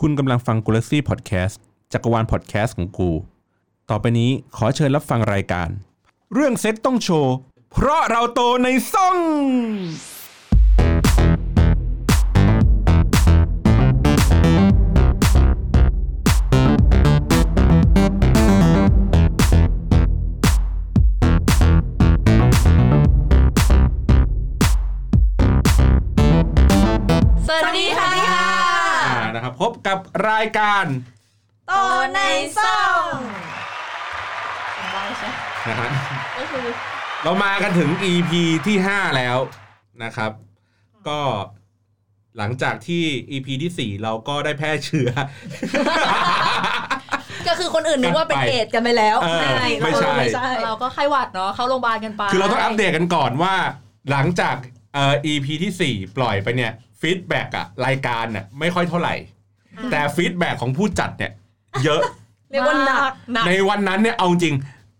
คุณกำลังฟังกูลักซี่พอดแคสต์จักรวาลพอดแคสต์ของกู ต่อไปนี้ขอเชิญรับฟังรายการ เรื่องเซ็กส์ต้องโชว์ เพราะเราโตในซ่อง พบกับรายการโตในซ่องนะฮะก็คือเรามากันถึง EP ที่ 5 แล้วนะครับ ก็หลังจากที่ EP ที่ 4 เราก็ได้แพร่เชื้อ ก็คือคนอื่นนึกว่าเป็นกันไปเอดส์กันไปแล้วเออไม่ไม่ใช่ไม่ใช่ เราก็ไข้หวัดเนาะเข้าโรงพยาบาลกันไปคือเราต้องอัปเดตกันก่อนว่า หลังจากเอ่อ EP ที่ 4 ปล่อยไปเนี่ย feedback อะรายการน่ะไม่ค่อยเท่าไหร่ แต่ feedback ของผู้จัดเนี่ย เยอะเรียกว่าหนักหนักในวันนั้นเนี่ยเอาจริง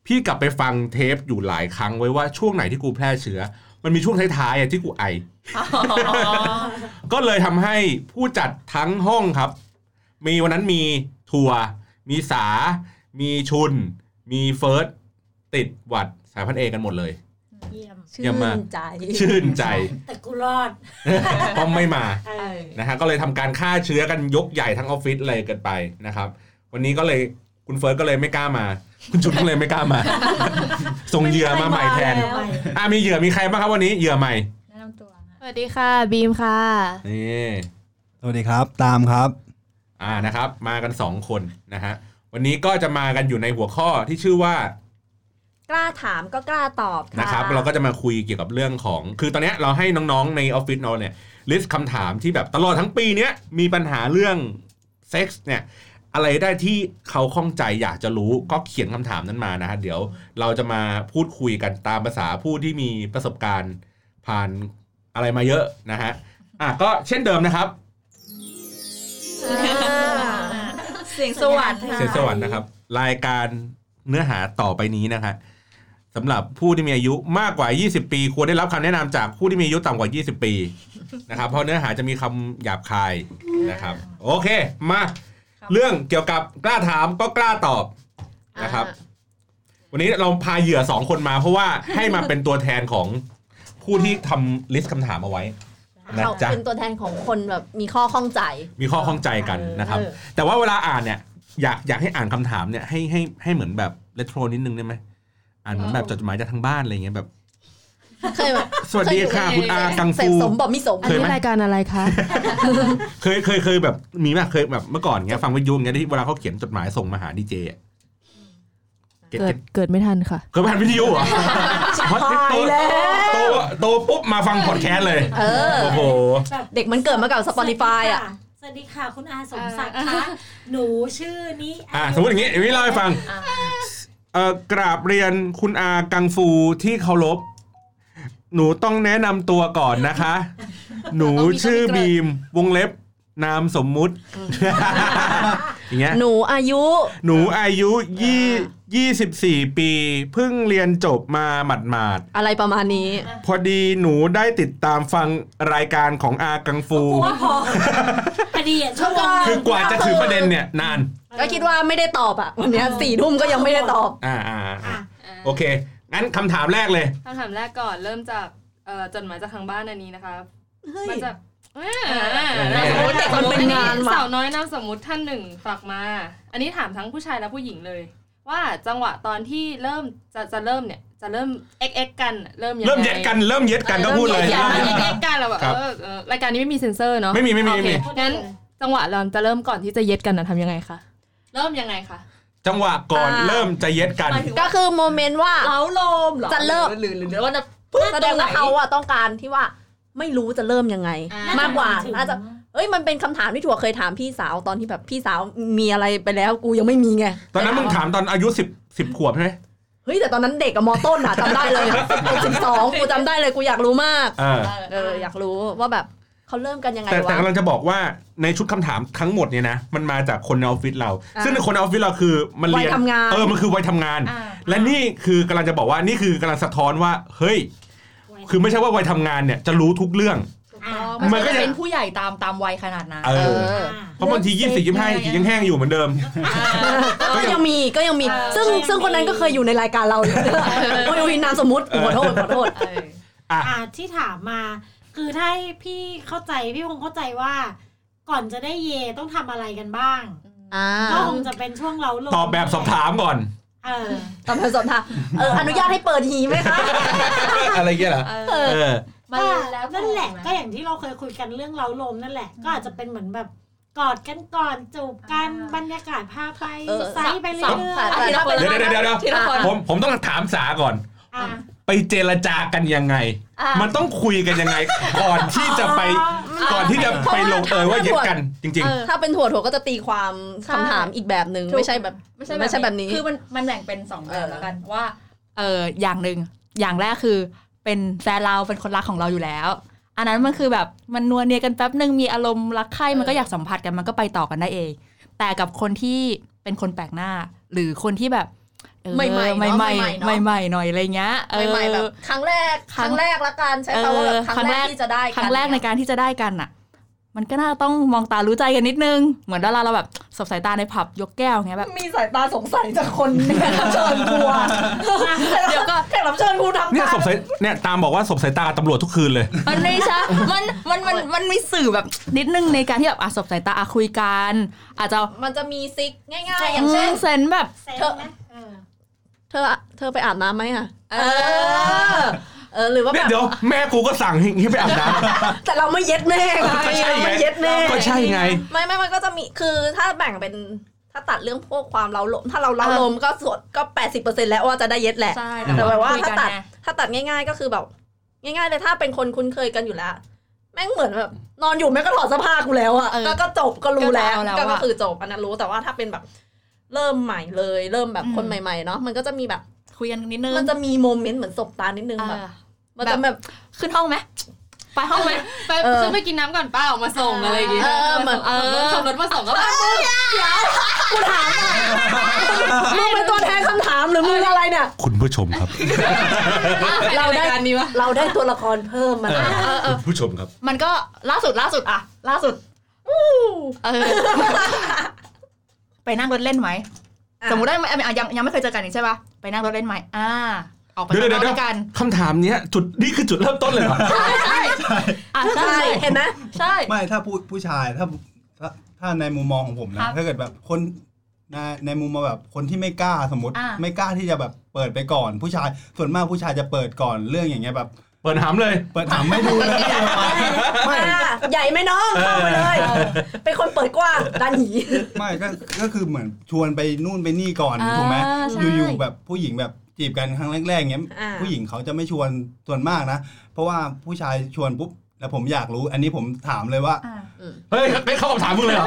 พี่กลับไปฟังเทปอยู่หลายครั้งไว้ว่าช่วงไหนที่กูแพร่เชื้อ มันมีช่วงท้ายๆอะที่กูไอ ก็เลยทำให้ผู้จัดทั้งห้องครับ มีวันนั้นมีทัวร์มีสา มีชุน มีเฟิร์สติดหวัดสายพันธุ์เอกันหมดเลยเยี่ยม ชื่เยี่ยมมากนใจชื่นใจ แต่กูรอดเพราะไม่มาเออนะฮะก็เลยทำการฆ่าเชื้อกันยกใหญ่ทั้งออฟฟิศเลยเกินไปนะครับ วันนี้ก็เลยคุณเฟิร์สก็เลยไม่กล้ามา คุณชุนก็เลยไม่กล้ามาส่งเหยื่อมาใหม่แทนไม่อะมีเหยื่อมีใครบ้างครับวันนี้เหยื่อใหม่แนะนำตัวนะสวัสดีค่ะบีมค่ะนี่สวัสดีครับ ตามครับ อ่านะครับ มากันสองคนนะฮะวันนี้ก็จะมากันอยู่ในหัวข้อที่ชื่อว่า กล้าถามก็กล้าตอบะนะครับ เราก็จะมาคุยเกี่ยวกับเรื่องของ คือตอนเนี้ยเราให้น้องๆในออฟฟิศเราเนี่ยลิสต์คำถามที่แบบตลอดทั้งปีเนี้ยมีปัญหาเรื่องเซ็กส์เนี่ยอะไรได้ที่เขาข้องใจอยากจะรู้ก็เขียนคำถามนั้นมานะฮะเดี๋ยวเราจะมาพูดคุยกันตามภาษาผู้ที่มีประสบการณ์ผ่านอะไรมาเยอะนะฮะอะก็เช่นเดิมนะครับอ่าเสียงสวัสดิ์เสียงสวรรค์นะครับ รายการเนื้อหาต่อไปนี้นะคะ สำหรับผู้ที่มีอายุมากกว่า 20 ปี ควรได้รับคำแนะนำจากผู้ที่มีอายุต่ำกว่า 20 ปีนะครับเพราะเนื้อหาจะมีคำหยาบคายนะครับ โอเคมาเรื่องเกี่ยวกับกล้าถามก็กล้าตอบนะครับ วันนี้เราพาเหยื่อสองคนมา เพราะว่าให้มาเป็นตัวแทนของผู้ที่ทำลิสต์คำถามเอาไว้นะเขาจ๊ะเป็นตัวแทนของคนแบบมีข้อข้องใจ มีข้อข้องใจกันนะครับเออแต่ว่าเวลาอ่านเนี่ยอยากอยากให้อ่านคำถามเนี่ยให้ให้ให้เหมือนแบบเลโทรนิดนึงได้ไหม อ่านเหมือนแบบจดหมายจากทางบ้านอะไรเงี้ยแบบเคยแบบสวัสดีค่ะคุณอากังเสพฟูสมบอกมิสมอันเคยนี้ไหมรายการอะไรคะเคยเคยเคยแบบมีไหมเคยแบบเมื่อก่อนเงี้ยฟังวิทยุเงี้ยที่เวลาเขาเขียนจดหมายส่งมาหาดีเจอะเก็ตเกิเก็ดตเกิดไม่ทันค่ะเคยผ่านวิทยุเหรอโตโตโตปุ๊บมาฟังพอดแคสต์เลยเออโอ้โหแบบเด็กมันเกิดมากับ Spotify อะสวัสดีค่ะ คุณอาสมศักดิ์คะหนูชื่อนี้อะสมมติอย่างงี้อย่างนี้เล่าให้ฟังเอ่อ กราบเรียนคุณอากังฟูที่เคารพหนูต้องแนะนำตัวก่อนนะคะ หนูชื่อบีมวงเล็บนามสมมุติอย่างเงี้ยหนูอายุ หนูอายุยี่ยี่สิบสี่ปี เพิ่งเรียนจบมาหมาดอะไรประมาณนี้ๆพอดีหนูได้ติดตามฟังรายการของอากังฟูกูว่าพอพอดีอะชั่วโมงคือกว่าจะถึงประเด็นเนี่ยนาน ก็คิดว่าไม่ได้ตอบอะวันเนี้ยสี่ทุ่มก็ยังไม่ได้ตอบ อ่าอ่าอ่าอะโอเค งั้นคำถามแรกเลยคำถามแรกก่อนเริ่มจากเอ่อจดหมายจากทางบ้านอันนี้นะคะเฮ้ยมาจากอ่าโอ้ยเด็กมันเป็นงานว่ะสาวน้อยนามสมมุติท่านหนึ่งฝากมา อันนี้ถามทั้งผู้ชายและผู้หญิงเลย ว่าจังหวะตอนที่เริ่มจะจะเริ่มเนี่ยจะเริ่ม x x กันเริ่มยังไงเริ่มเย็ดกันเริ่มเย็ดกันก็พูดเลยเริ่มเริ่มเย็เย็ดดกันกันเราแบบครับเออเออรายการนี้ไม่มีเซ็นเซอร์เนาะไม่มีไม่มีโอไม่เคมีงั้นจังหวะเราจะเริ่มก่อนที่จะเย็ดกันนะทำยังไงคะ เริ่มยังไงคะจังหวะก่อนอ่า เริ่มจะเย็ดกันก็คือโมเมนต์ว่า เล้าโลมเหรอจะเริ่มหรือหรือหรือว่าจะแสดงว่าเขาอะต้องการที่ว่าไม่รู้จะเริ่มยังไง อ่าม มากกว่าถึงน่าจะเอ้ยมันเป็นคำถามที่ถั่วเคยถามพี่สาวตอนที่แบบพี่สาวมีอะไรไปแล้วกูยังไม่มีไงตอนนั้นมึงถามตอนอายุสิบสิบขวบใช่ไหมเฮ้ยแต่ตอนนั้นเด็กกับมอต้นอะจำได้เลยสิบสองกูจำได้เลยกูอยากรู้มาก เออเอออยากรู้ว่าแบบ เขาเริ่มกันยังไงแต่แต่วะกำลังจะบอกว่าในชุดคำถามทั้งหมดเนี่ยนะมันมาจากคนในออฟฟิศเราอ่าซึ่งในคนในออฟฟิศเราคือมันเรียนวัยทำงานเออมันคือวัยทำงาน และนี่คือกำลังจะบอกว่านี่คือกำลังสะท้อนว่า เฮ้ย คือไม่ใช่ว่าวัยทำงานเนี่ยจะรู้ทุกเรื่องถูกต้องไม่มันก็ใช่ยังเป็นผู้ใหญ่ตามตามวัยขนาดนั้นเออเออเพราะบางทียี่สิบยี่ห้ายังแห้งอยู่เหมือนเดิม ก็ยังมีก็ยังมี ซึ่งซึ่งคนนั้นก็เคยอยู่ในรายการเราโอ้ยโอ้ยนามสมมติขอโทษขอโทษเอออะอ่าที่ถามมา คือถ้าให้พี่เข้าใจพี่คงเข้าใจว่า ก่อนจะได้เยต้องทำอะไรกันบ้างอ่าก็คงจะเป็นช่วงเราลงตอบแบบสอบถามก่อนเออตอบคำสอบถามเอออนุญาตให้เปิดหีไหมคะอะไรเงี้ยเหรอเออเออมันก็แล้วนั่นแหละต่ก็อย่างที่เราเคยคุยกันเรื่องเราลมนั่นแหละ ก็อาจจะเป็นเหมือนแบบกอดกันก่อนจูบกันบรรยากาศพาไปเออไซส์ไปเรื่สัอมยผัสทีละคนเดี๋ยวเดี๋ยวเดี๋ยวเดี๋ยวทีละคนผมผมต้องถามสาก่อนๆอะ ไปเจรจากันยังไงอะมันต้องคุยกันยังไง ก่อนที่จะไปก่อนที่จะไปลงเอยว่าเย็ดกันจริงเออถ้าเป็นถั่วถั่วก็จะตีความใช่คำถามอีกแบบหนึ่งถูกไม่ใช่แบบไม่ใช่ไม่ใช่แบบนี้ คือมันมันแบ่งเป็นสองแบเอบอแล้วกันว่าเอออย่างหนึ่งอย่างแรกคือเป็นแฟนเราเป็นคนรักของเราอยู่แล้วอันนั้นมันคือแบบมันนัวเนียกันแป๊บหนึ่งมีอารมณ์รักใคร่มันก็อยากสัมผัสกันมันก็ไปต่อกันได้เอง แต่กับคนที่เป็นคนแปลกหน้า หรือคนที่แบบ เออใหม่ๆเนอะใหม่ใหม่ๆๆเนอะใหม่ๆหน่อยอะไรเงี้ยเออใหม่ๆแบบครั้งแรกคครั้รั้งงแรกละกันใช้คำว่าแบบเออครั้งแรกครั้งแรกที่จะได้ครั้งแรกในการที่จะได้กันอะ มันก็น่าต้องมองตารู้ใจกันนิดนึง เหมือนเวลาเราแบบสบสายตาในผับยกแก้วเงี้ยแบบมีสายตาสงสัยจากคนแขกรับเชิญกูอะเดี๋ยวก็แขกรับเชิญกูทำๆเนี่ยตาสบสายเนี่ยตามบอกว่าสบสายตาตำรวจทุกคืนเลย มันไม่ใช่มันมันมันมันมีสื่อแบบนิดนึงในการที่แบบอะสบสายตาอะคุยกัน อาจจะมันจะมีซิกง่ายๆ อย่างเช่นเซนแบบเซ็นไหมเออ เธอเธอไปอาบน้ำไหมอะเออ เออหรือว่าเนี่แบยบเดี๋ยวแม่กูก็สั่งให้ให้ไปอาบน้แต่เราไม่เย็ดแม่ไงก็ใช่ไงไม่เย็ดแม่ำก็ใช่ไง ไม่ไม่มันก็จะมีคือถ้าแบ่งเป็นถ้าตัดเรื่องพวกความเล้าลมถ้าเราเล้าลมก็ส่วนก็แปดสิบเปอร์เซ็นแล้วว่าจะได้เย็ดแหละ ใช่แต่แบบว่าคุยถ้ากันตัดไง ถ้าตัดง่าย ๆ ก็คือแบบง่าย ๆ เลยถ้าเป็นคนคุ้นเคยกันอยู่แล้ว แม่งเหมือนแบบนอนอยู่แม่งก็ถอดเสื้อผ้ากูแล้วอะเออก็ก็จบก็รู้แล้วก็เอาแล้วก็ก็อะคือจบอันนั้นรู้แต่ว่าถ้าเป็นแบบ เริ่มใหม่เลย เริ่มแบบอืมคนใหม่ๆเนาะมันก็จะมีแบบคุยกันนิดนึงมันจะมีโมเมนต์เหมือนสบตานิดนึงเอแบบอมันจะแบบขึ้นห้องไหมไปห้องไหมไปเออขึ้นไปกินน้ำก่อนป้าออกมาส่งอะไรอย่างงี้เออเหมือนเออขับรถมาส่งก็แบบกูถามหน่อยมึงเป็นตัวแทนคำถามหรือมึงอะไรเนี่ยคุณผู้ชมครับ เราได้รายการนี้วะเราได้ตัวละครเพิ่มมาแล้วเออเออคุณผู้ชมครับ มันก็ล่าสุดล่าสุดอะล่าสุดเออ ไปนั่งรถเล่นไหมสมมติได้ไหมอะยังยังไม่เคยเจอกันนี่ใช่ป่ะไปนั่งรถเล่นไหมอ่าออกไปเดี๋ยวข้างเดี๋นยวอกเดี๋ด้ยววยกันคำถามเนี้ยจุดนี่คือจุดเริ่มต้นเลยเหรออะใช่ใช่เห็นไหมใช่ไม่ถ้าผู้ผู้ชายถ้าถ้าถ้าในมุมมองของผมคนะรับถ้าเกิดแบบคนในในมุมมองแบบคนที่ไม่กล้าสมมติอ่าไม่กล้าที่จะแบบเปิดไปก่อน ผู้ชายส่วนมากผู้ชายจะเปิดก่อนเรื่องอย่างเงี้ยแบบ เปิดหามเลย เปิดถามไม่ดูเลยไม่ อ่าใหญ่ไหมน้องเข้าไปเลย เป็นคนเปิดกว้างด้านหนี ไม่ก็ก็คือเหมือนชวนไปนู่นไปนี่ก่อนอ่าถูกไหมใช่อยู่ๆแบบผู้หญิงแบบจีบกันครั้งแรกๆเงี้ยอ่า ผู้หญิงเขาจะไม่ชวนส่วนมากนะ เพราะว่าผู้ชายชวนปุ๊บ แล้วผมอยากรู้ อันนี้ผมถามเลยว่าอ่าเฮ้ยไม่เข้าคำถามมึงเลยเหรอ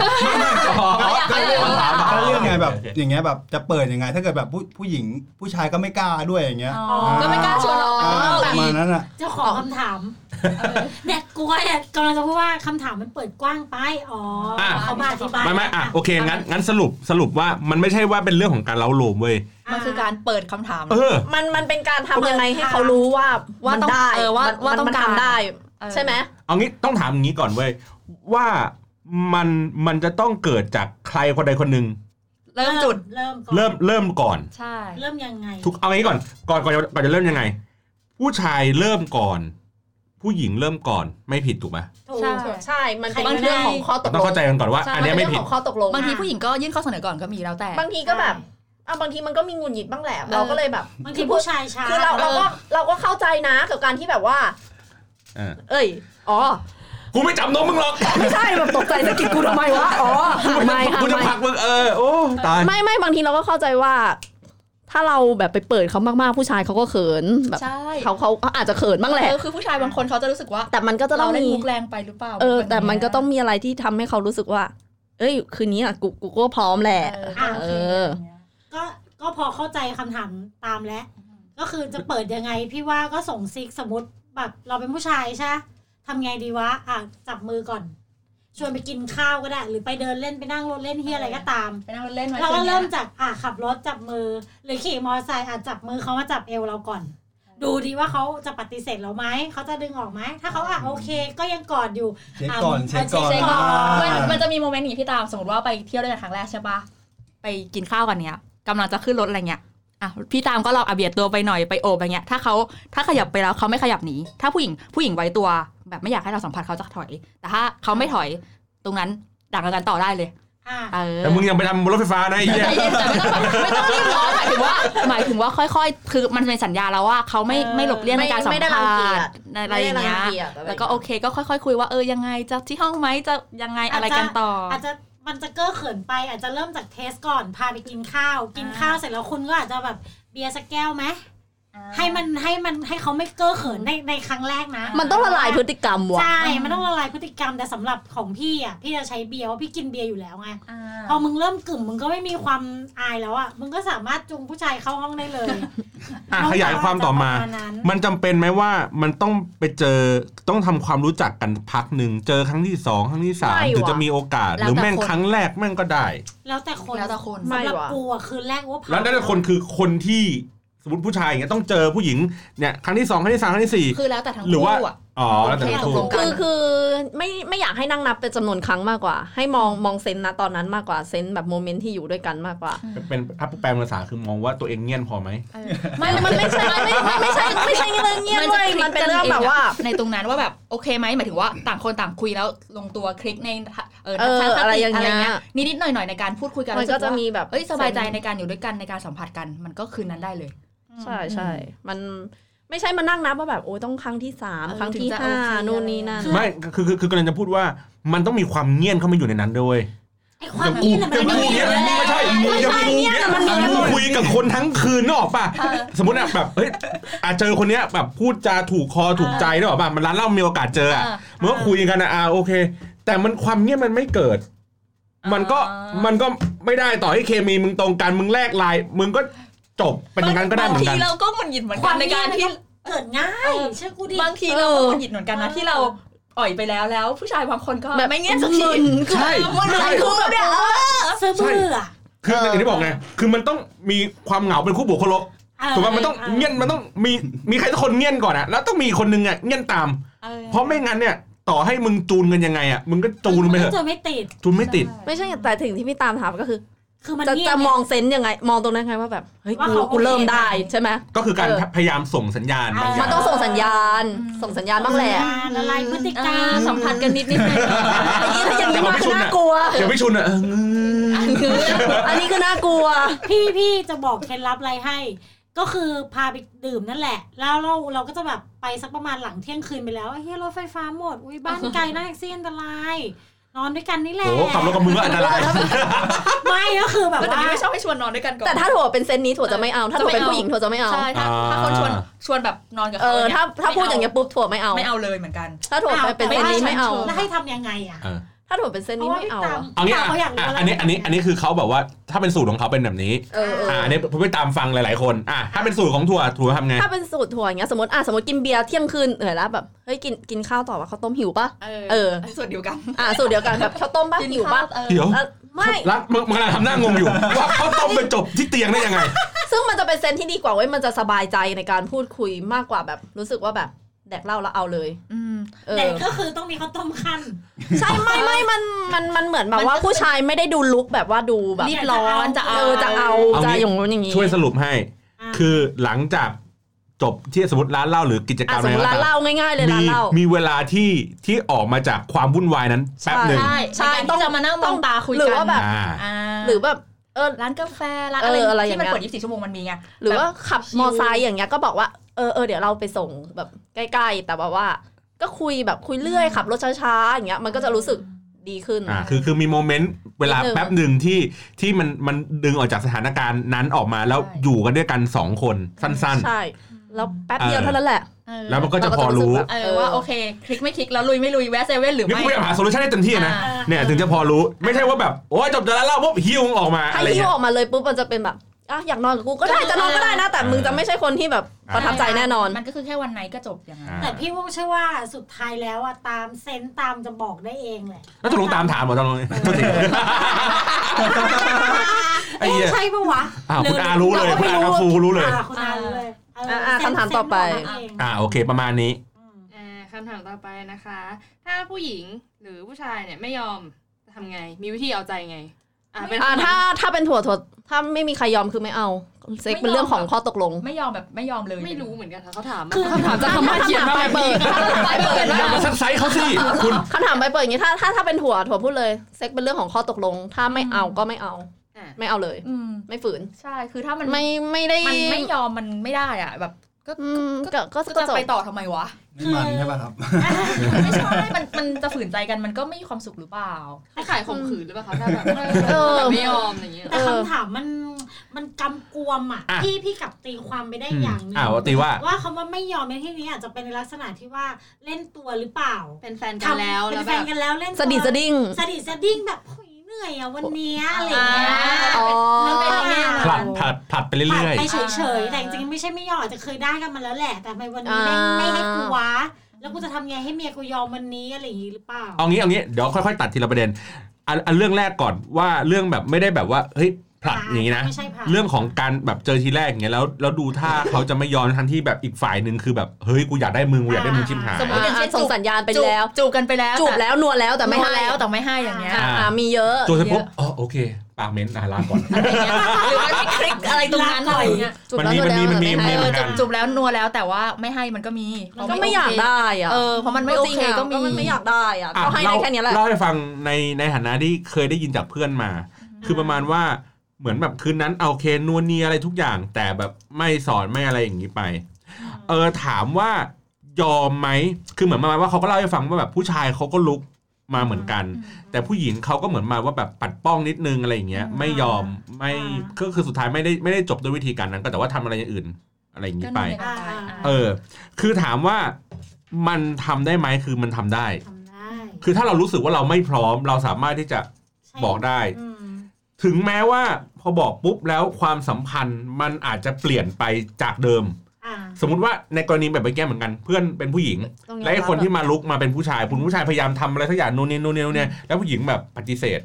อ๋อก็เรื่องคำถามอะก็เรื่องไงแบบโอเคอย่างเงี้ยแบบจะเปิดยังไง ถ้าเกิดแบบผู้ผู้หญิงผู้ชายก็ไม่กล้าด้วยอย่างเงี้ยอ๋อก็ไม่กล้าชวนเราอ่าอ๋อประมาณนั้นอะเจ้าของคำถามเนี่ยกลัวเนี่ยกำลังจะพูดว่าคำถามมันเปิดกว้างไปอ๋ออะเขามาอธิบายไม่ไม่อะโอเคงั้นงั้นสรุปสรุปว่ามันไม่ใช่ว่าเป็นเรื่องของการเล้าโลมเว้ยมันคือการเปิดคำถามเออมันมันเป็นการทำยังไงให้เขารู้ว่าว่ามันต้องได้เออว่ามันว่าต้องมันการทำได้เออ ใช่ไหมเอางี้ต้องถามอย่างนี้ก่อนเว้ยว่ามันมันจะต้องเกิดจากใครคนใดคนหนึ่งเริ่มจุดเริ่มก่อนเริ่มเริ่มก่อน ใช่ เริ่มยังไง ทุกเอางี้ก่อนก่อนก่อนจะก่อนจะเริ่มยังไง ผู้ชายเริ่มก่อน ผู้หญิงเริ่มก่อนไม่ผิดถูกไหมถูกใช่ ใช่ มันเป็นใครก็เรื่องได้ของข้อตกต้ลองงเข้าใจกันก่อนว่าใช่อันเนี้ยเป็ไม่นเรื่ผิดของข้อตกลงบางทีผู้หญิงก็ยื่นข้อเสนอก่อนก็มีแล้วแต่ บางทีก็แบบอะบางทีมันก็มีงุนหงิดบ้างแหละเราก็เลยแบบบางทีผู้ชายช้าคือเราเราก็เราก็เข้าใจนะกับการที่แบบว่า เออเอ้ย อ๋อ กูไม่จับนมมึงหรอก ไม่ใช่แบบตกใจสะกิดกูทำไมวะ อ๋อไม่ค่ะกูจะไม่ผลักมึงเออ โอ้ ตาย ไม่ไม่บางทีเราก็เข้าใจว่า ถ้าเราแบบไปเปิดเขามากๆ ผู้ชายเขาก็เขินแบบใช่เขาเขาเขาอาจจะเขินบ้างแหละเออคือผู้ชายบางคนเขาจะรู้สึกว่า แต่มันก็จะต้เราองเล่นมีมุกแรงไปหรือเปล่า เออแบบแต่มันก็เยต้องมีอะไรที่ทำให้เขารู้สึกว่า เอ้ย คืนนี้อะกูกูก็พร้อมแหละ เอออะโอเอเคอก็ก็พอเข้าใจคำถามตามแล้ว ก็คือจะเปิดยังไงพี่ว่าก็ส่งซิกสมมติ แบบเราเป็นผู้ชายใช่ปะทำไงดีวะอะจับมือก่อนชวนไปกินข้าวก็ได้ หรือไปเดินเล่นไปนั่งรถเล่นเฮียอะไรก็ตามไปนั่งรถเล่นไหมเราก็คืนนี้ยเริ่มจากอะขับรถจับมือ หรือขี่มอเตอร์ไซค์อะจับมือเขามาจับเอวเราก่อน ดูดีว่าเขาจะปฏิเสธเราไหมเขาจะดึงออกไหมถ้าเขาอะโอเค ก็ยังกอดอยู่เช็คก่อนอะเช็คก่อนเช็คก่อนมันอ่ามันจะมีโมเมนต์อย่างนี้พี่ตามสมมติว่าไปเที่ยวด้วยกันครั้งแรกใช่ปะไปกินข้าวกันเนี้ยกำลังจะขึ้นรถอะไรเงี้ย อะพี่ตามก็ลองอาเบียดตัวไปหน่อยไปโอบอะไรเงี้ยถ้าเขาถ้าขยับไปแล้วเขาไม่ขยับหนีถ้าผู้หญิงผู้หญิงไว้ตัว แบบไม่อยากให้เราสัมผัสเขาจะถอย แต่ถ้าเขาไม่ถอยตรงนั้นดักกันต่อได้เลยอะเออแต่มึงยังไปทำบนรถไฟฟ้านะไอ้เหี้ยใจเย็นแต่ไม่ต้องแบบไม่ต้องรีบร้อนหมายถึงว่าหมายถึงว่าค่อยๆ คือมันเป็นสัญญาแล้วว่าเขาไม่ไม่หลบเลี่ยงในการสัมไม่ได้ภารังเกียษจณ์อะไรอย่างเงี้ยไม่ได้รังกีจอะไรแล้วก็โอเคก็ค่อยๆ คุยว่าเออยังไงจะที่ห้องไหมจะยังไงอะไรกันต่อออาจจะ มันจะเก้อเขินไปอาจจะเริ่มจากเทสก่อนพาไปกินข้าว กินข้าวเสร็จแล้วคุณก็อาจจะแบบเบียร์สักแก้วไหม ให้มันให้มันให้เขาไม่เก้อเขินในในครั้งแรกนะมันต้องละลายพฤติกรรมว่ะใช่มันต้องละลายพฤติกรรมแต่สำหรับของพี่อะพี่จะใช้เบียร์เพราะพี่กินเบียร์อยู่แล้วไงอ่าพอมึงเริ่มกึ่มมึงก็ไม่มีความอายแล้วอะมึงก็สามารถจูงผู้ชายเข้าห้องได้เลยอะขยายความต่อมาประณนั้นมันจำเป็นไหมว่ามันต้องไปเจอต้องทำความรู้จักกันพักหนึ่งเจอครั้งที่สองครั้งที่สามไม่ถึงว่ะจะมีโอกาสแล้หวรือแต่แม่งคนครั้งแรกแม่งก็ได้ แล้วแต่คนแล้วแต่คนไม่สำหรับว่ะกูอะคืนแรกว่าผ่าแล้วนั่นคนคือคนที่ สมมติผู้ชายอย่างเงี้ยต้องเจอผู้หญิงเนี่ยครั้งที่สองครั้งที่สามครั้งที่สี่คือแล้วแต่ทั้งหรือว่าคู่อะอ๋อแล้วแต่โอเคคู่ตกลงคือคือไม่ไม่อยากให้นั่งนับเป็นจำนวนครั้งมากกว่า ให้มองมองเซนต์นะตอนนั้นมากกว่าเซนต์แบบโมเมนต์ที่อยู่ด้วยกันมากกว่า เป็นถ้าแปลเป็นภาษาคือมองว่าตัวเองเงียนพอไหม ไม่มันไม่ใช่ไม่ไม่ไม่ใช่ไม่ใช่เรื่องเงียบจะเว้ยคลิกมันเป็นเรื่องแบบว่า ในตรงนั้นว่าแบบโอเคไหมหมายถึงว่าต่างคนต่างคุยแล้วลงตัวคลิกในเออเออทัศนคติอะไรอย่างเงี้ย นิดๆหน่อยๆในการพูดคุยกันมันก็จะมีแบบ เอ้ยสบายใจในการอยู่ด้วยกันในการสัมผัสกันมันก็คืนนั้นได้เลย ใช่ใช่มันไม่ใช่มานั่งนับว่าแบบโอ้ยต้องครั้งที่สามเออครั้งที่ถึงจะห้าโอเคนู่นนี่นั่นไม่คือคือคือกำลังจะพูดว่ามันต้องมีความเงียนเข้ามาอยู่ในนั้นด้วยไอ้ความนี้น่ะมันอย่างไม่กูมีเนี้ยอยู่แล้วไม่ใช่มึงอย่างกูเนี้ยมึงคุยกับคนทั้งคืนนึกออกป่ะสมมติอะแบบเฮ้ยอาเจอคนเนี้ยแบบพูดจาถูกคอถูกใจนึกออกป่ะมันร้านเหล้ามีโอกาสเจออะอ่ามันก็คุยกันอะอ่าโอเค แต่มันความเงียบมันไม่เกิดมันก็อ่ามัมันก็ไม่ได้ต่อให้เคมีมึงตรงกันมึงแลกไลน์มึงก็ จบเป็นอย่างนั้นก็ได้เหมือนกันบางทีเราก็หงุดหงิดเหมือนคกัวานมในนี้การมันที่ก็เกิดง่ายเชื่อกูดิบางทีเราก็หงุดหงิดเหมือนกันนะที่เราอ่อยไปแล้วแล้ว ผู้ชายบางคนก็แบบไม่เงี้ยสักทีใช่มันใช่คือแบบเนี่ยเสื้อเบื่อคืออย่างที่บอกไงคือมันต้องมีความเหงาเป็นคู่บวกคู่ลบเออถูกป่ะมันต้องเงียนมันต้องมีมีใครสักคนเงียนก่อนอะแล้วต้องมีคนนึงอะเงียนตาม เพราะไม่งั้นเนี่ยต่อให้มึงจูนกันยังไงอะมึงก็จูนไปเถมัอะจะไม่ติดจูนไม่ติด ไม่ใช่แต่ถึงที่พี่ตามถามก็คือ คือมันจะเงียบจะมองเซนต์ยังไง มองตรงนั้นไงว่าแบบเฮ้ยว่ากูเขาโอเคกูเริ่มได้ใช่ไหมก็คือการเออพยายามส่งสัญญาณบางอมัย่านงต้องส่งสัญญาณ ส่งสัญญาณบ้างแหละละลายพฤติกรรมสัมผัสกันนิดนิดๆหน่อยอันนี้ถ้าอย่างนี้มาคือน่ากลัวเดี๋ยวพี่ชุนอะเอออันนี้คือน่ากลัว พี่พี่จะบอกเคล็ดลับอะไรให้ ก็คือพาไปดื่มนั่นแหละ แล้วเราเราก็จะแบบไปสักประมาณหลังเที่ยงคืนไปแล้วเฮ้ยรถไฟฟ้าหมดอุ้ยบ้านไกลน่าแท็กซี่อันตราย นอนด้วยกันนี่แหละโอ้ขับรถกับมึงก็อันตรายไม่ก็คือแบบแต่ว่าพี่ไม่ชอบให้ชวนนอนด้วยกันก่อนแต่ถ้าถั่วเป็นเซนต์นี้ถั่วจะไม่เอา ถ้าถั่วเป็นผู้หญิงถั่วจะไม่เอาใช่ถ้าถ้าคนชวนชวนแบบนอนกับเอเขาอนี่ยถ้าถ้าพูดอย่างเงี้เงี้ยปุ๊บถั่วไม่เอาไม่เอาเลยเหมือนกัน ถ้าถั่วเป็นเซนต์นี้ไม่เอาแล้วให้ทำยังไงอะเออ ถ้าถั่วเป็นเซนต์เพนี้ราะว่าไม่พี่เอาตามอะเอางี้พี่ตามอะเขาอยากรู้อะอะไรอันนี้อันนี้อันนี้คือเขาแบบว่าถ้าเป็นสูตรของเขาเป็นแบบนี้เออเอออ่าอันนี้ผมไปตามฟังหลาย ๆคนอะถ้าเป็นสูตรของถั่วถั่วทำไงถ้าเป็นสูตรถั่วอย่างเงี้ยสมมติอะสมมติกินเบียร์เที่ยงคืนเหนื่อยแล้วแบบเฮ้ยกินกินข้าวต่อว่าข้าวต้มหิวปะเออเออส่วนเดียวกันอะสูตรเดียวกันแบบข้าวต้มปะหิวปะเออเดี๋ยวแล้วไม่รักมึงมึงกำลังทำหน้างงอยู่ว่าเขาต้องไปจบที่เตียงได้ยังไงซึ่งมันจะเป็นเซนส์ที่ดีกว่าเว้ยมันจะสบายใจในการพูดคุยมากกว่าแบบรู้สึกว่าแบบ แดกเหล้าแล้วเอาเลยอืมเอแต่อก็คือต้องมีข้าวต้มขั้นใช่ไม่ไม่มันมันมันเหมือนแบบว่าผู้ชายไม่ได้ดูลุกแบบว่าดูแบบรีบร้อนจะเอาเออจะเอาเอาจะงี้อย่างนู้นอย่างนี้ช่วยสรุปให้อะคือหลังจากจบที่สมมติร้านเหล้าหรือกิจกรอะรมสอะมไรมติก็ร้านเหตามล้าง่ายๆเลยร้านมีเหล้ามีเวลาที่ที่ออกมาจากความวุ่นวายนั้นแป๊บหนึ่งใช่ใช่ใช่ต้ต้อองงจะมานั่งมองตาคุยหรืกัอว่าแบบอ่าอ่าหรือแบบเออร้านกาแฟร้านเออะไรออะไรอที่ย่างมันเงี้ยเปิด24ชั่วโมงมันมีไงหรือว่าขับชิลมอไซค์อย่างเงี้ยก็บอกว่า เออเออเดี๋ยวเราไปส่งแบบใกล้ ๆ แต่แบบว่า ก็คุยแบบคุยเรื่อยขับรถช้าๆอย่างเงี้ยมันก็จะรู้สึกดีขึ้นอ่าคือคือมี moment เวลานิดนึงแป๊บหนึ่งที่ที่มันมันดึงออกจากสถานการณ์นั้นออกมาแล้วใช่อยู่กันด้วยกันสองคนสั้นใช่ แล้วแป๊บเดียวเออเท่านั้นแหละเออๆแล้วมันก็จะพอรู้เราก็จะรู้สึกแบบเออว่าโอเค คลิกไม่คลิกแล้วลุยไม่ลุยแวะเซเว่นหรือนี่ไม่กูพยายามหา solution ให้เต็มที่นะอ่าเนี่ยถึงจะพอรู้ไม่ใช่ว่าแบบ โอ้ยจบจากร้านเหล้าปุ๊บหิ้วออกมาถ้าอะไรหิ้วเงี้ยออกมาเลยปุ๊บมันจะเป็นแบบ อะอยากนอนกับกูก็ได้จะนอนก็ได้นะ แต่มึงจะไม่ใช่คนที่แบบประทับใจแน่นอน มันก็คือแค่วันไหนก็จบอย่างนั้นอ่าแต่พี่วงเชื่อว่าสุดท้ายแล้วอะตามเซนส์ตามจะบอกได้เองแหละแล้วตกลงตามถามเหรอตอนนี้โทษทีไอ้เอ๊ะเหี้ยใช่ปะวะอ้าวคุณหอารู้เลยคุณอากับฟูรู้เลยอ่าคุณอารู้เลยเอเอะอะคำถามต่อไปเซนส์ของมันเองอ่าโอเคประมาณนี้อืมอ่าคำถามต่อไปนะคะ ถ้าผู้หญิงหรือผู้ชายเนี่ยไม่ยอมจะทำไง มีวิธีเอาใจไง อ่าเป็นอ่าถ้าถ้าเป็นถั่วถั่วถ้าไม่มีใครยอมคือไม่เอาเซ็กเป็นเรื่องของข้อตกลง ไม่ยอมแบบไม่ยอมเลย ไม่รู้เหมือนกันค่ะเขาถามคือคำถามจะคำถามเขียนมาแบบนี้ไปเปิดอย่ามาซักไซ้เขาสิคุณคำถามไปเปิดอย่างนี้ถ้าถ้าถ้าเป็นถั่วถั่วพูดเลยเซ็กเป็นเรื่องของข้อตกลง ถ้าไม่เอาก็ไม่เอาอะไม่เอาเลยอืมไม่ฝืน ใช่คือถ้ามันไม่ไม่ได้มันไม่ยอมมันไม่ได้อะแบบ ก็อืมก็ก็ก็ก็จะจบไปต่อทำไมวะไม่มันใช่ป่ะครับไม่ใช่มันมันจะฝืนใจกันมันก็ไม่มีความสุขหรือเปล่าให้ขายข่มขืนหรือเปล่าคะถ้าแบบเออแบบไม่ยอมอย่างเงี้ยแต่คำถามมันมันกำกวมอะอะพี่พี่กลับตีความไปได้อืมอย่างหนึงอ่าว่าตีว่าว่าคำว่าไม่ยอมในที่นี้อาจจะเป็นในลักษณะที่ว่าเล่นตัวหรือเปล่า เป็นแฟนกันแล้วเป็แล้วนแบแฟนบกันแล้วเล่นตัวสะดิดสะดิ้งสะดิดสะดิ้งแบบโอ้ย เหนื่อยอะวันเนี้ยอะไรอย่างเงี้ยอ๋อแล้วเป็นยังไงผลัดผลัดผลัดไปเรื่อยไปเฉยๆแต่จริงๆไม่ใช่ไม่ยอมอาจจะเคยได้กันมาแล้วแหละ แต่ทำไมวันนี้ไม่อ่าไม่ให้กูวะแล้วกูจะทำไงให้เมียกูยอมวันนี้อะไรอย่างงี้หรือเปล่าๆเอางี้เอางี้เดี๋ยวค่อยๆ ตัดทีละประเด็นอันอันเรื่องแรกก่อนว่าเรื่องแบบไม่ได้แบบว่าเฮ้ย ผลัดอย่างนี้นะไม่ใช่ผลัดเรื่องของการแบบเจอทีแรกอย่างเงี้ยแล้วแล้วดูท่าเขาจะไม่ยอมทั้งที่แบบอีกฝ่ายหนึ่งคือแบบเฮ้ยกูอยากได้มึงกูอยากได้มึงชิมหายสมมุติอย่างเช่นส่งสัญญาณไปแล้วจูบกันไปแล้วจูบแล้วนวลแล้วแต่ไม่ไม่ให้ให้แล้วแต่ไม่ให้อย่างเงี้ยอ่าอ่ามีเยอะจูบเสร็จปุ๊บอ๋อโอเคปากเหม็นอะลาก่อนอะไรอย่างเงี้ยหรือว่าไม่คลิกอะไรตรงนั้นอะไรอย่างเงี้ยจูบแล้วนวลมันมีแล้วมันมีแต่ไม่ให้มันมีเออจูบจูบแล้วนัวแล้วแต่ว่าไม่ให้มันก็มีมันก็ไม่อยากได้อะเออเพราะมันไม่โอเคก็มีมันไม่อยากได้อะอะก็ให้ได้แค่เนี้ยแหละเล่าให้ฟังในในฐานะที่เคยได้ยินจากเพื่อนมา คือประมาณว่า เหมือนแบบคืนนั้นเอาโอเคนวลเนียอะไรทุกอย่าง แต่แบบไม่สอนไม่อะไรอย่างนี้ไป เออถามว่ายอมไหมคือเหมือนประมาณว่าเขาก็เล่าให้ฟังว่าแบบผู้ชายเขาก็ลุกมาเหมือนกัน แต่ผู้หญิงเขาก็เหมือนมาว่าแบบปัดป้องนิดนึงอะไรอย่างเงี้ย ไม่ยอมไม่ก็คือสุดท้ายไม่ได้ไม่ได้จบด้วยวิธีการนั้น ก็แต่ว่าทำอะไรอย่างอื่นอะไรอย่างนี้ไปก็นั่นเองเออ คือถามว่ามันทำได้ไหมคือมันทำได้ทำได้ คือถ้าเรารู้สึกว่าเราไม่พร้อม เราสามารถที่จะใช่บอกได้อืม ถึงแม้ว่าพอบอกปุ๊บแล้วความสัมพันธ์มันอาจจะเปลี่ยนไปจากเดิม อ่า สมมุติว่าในกรณีแบบเมื่อกี้เหมือนกัน เพื่อนเป็นผู้หญิง ต้องยอมและไอ้คนรับที่มาลุกมาเป็นผู้ชายคุณผู้ชายพยายามทำอะไรสักอย่างนู่นนี่นู่นนี่นู่นนี่แล้วผู้หญิงแบบปฏิเสธ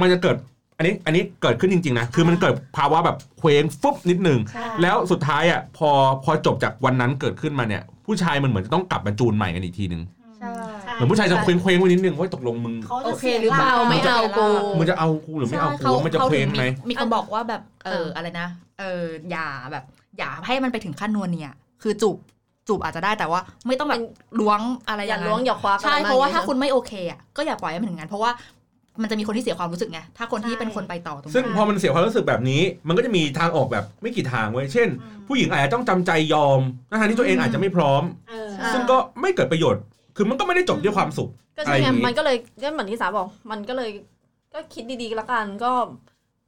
มันจะเกิดอันนี้อันนี้เกิดขึ้นจริงๆนะคือมันเกิดภาวะแบบเคว้งฟุบนิดหนึ่ง ใช่ แล้วสุดท้ายอะพอพอจบจากวันนั้นเกิดขึ้นมาเนี่ย ผู้ชายมันเหมือนจะต้องกลับมาจูนใหม่กันอีกทีหนึ่งใช่ เหมือนผู้ชายจะเคว้งเคว้งๆไว้นิดนึงว่าตกลงมึงเขาจะโอเคสียหรือเปล่าไม่เอากูมึงจะเอากูหรือไม่เอากูมันจะเคว้งไหมมีคนบอกว่าแบบเอออะไรนะ เอออย่าแบบ อย่าให้มันไปถึงขั้นนวลเนี่ย คือจูบจูบอาจจะได้แต่ว่าไม่ต้องแบบล้วงอะไรออย่าย่างนั้นล้วงอย่าควักใช่อไมกเพราะว่าถ้าอย่งคุณไม่โอเคอะก็อย่าปล่อยให้มันถึงนั้นเพราะว่ามันจะมีคนที่เสียความรู้สึกไง ถ้าคนที่เป็นคนไปต่อตรงซึ่งนั้นพอมันเสียความรู้สึกแบบนี้ มันก็จะมีทางออกแบบไม่กี่ทางเว้ย เช่น ผู้หญิงอาจจะต้องจำใจยอมทั้งๆที่ตัวเองอาจจะไม่พร้อมเอออ่าซึ่งก็ไม่เกิดประโยชน์ คือมันก็ไม่ได้จบด้วยความสุขก็ใช่อะไรอไงย่างงี้มันก็เลยก็เหมือนที่สาบอก มันก็เลยก็คิดดีๆแล้วกันก็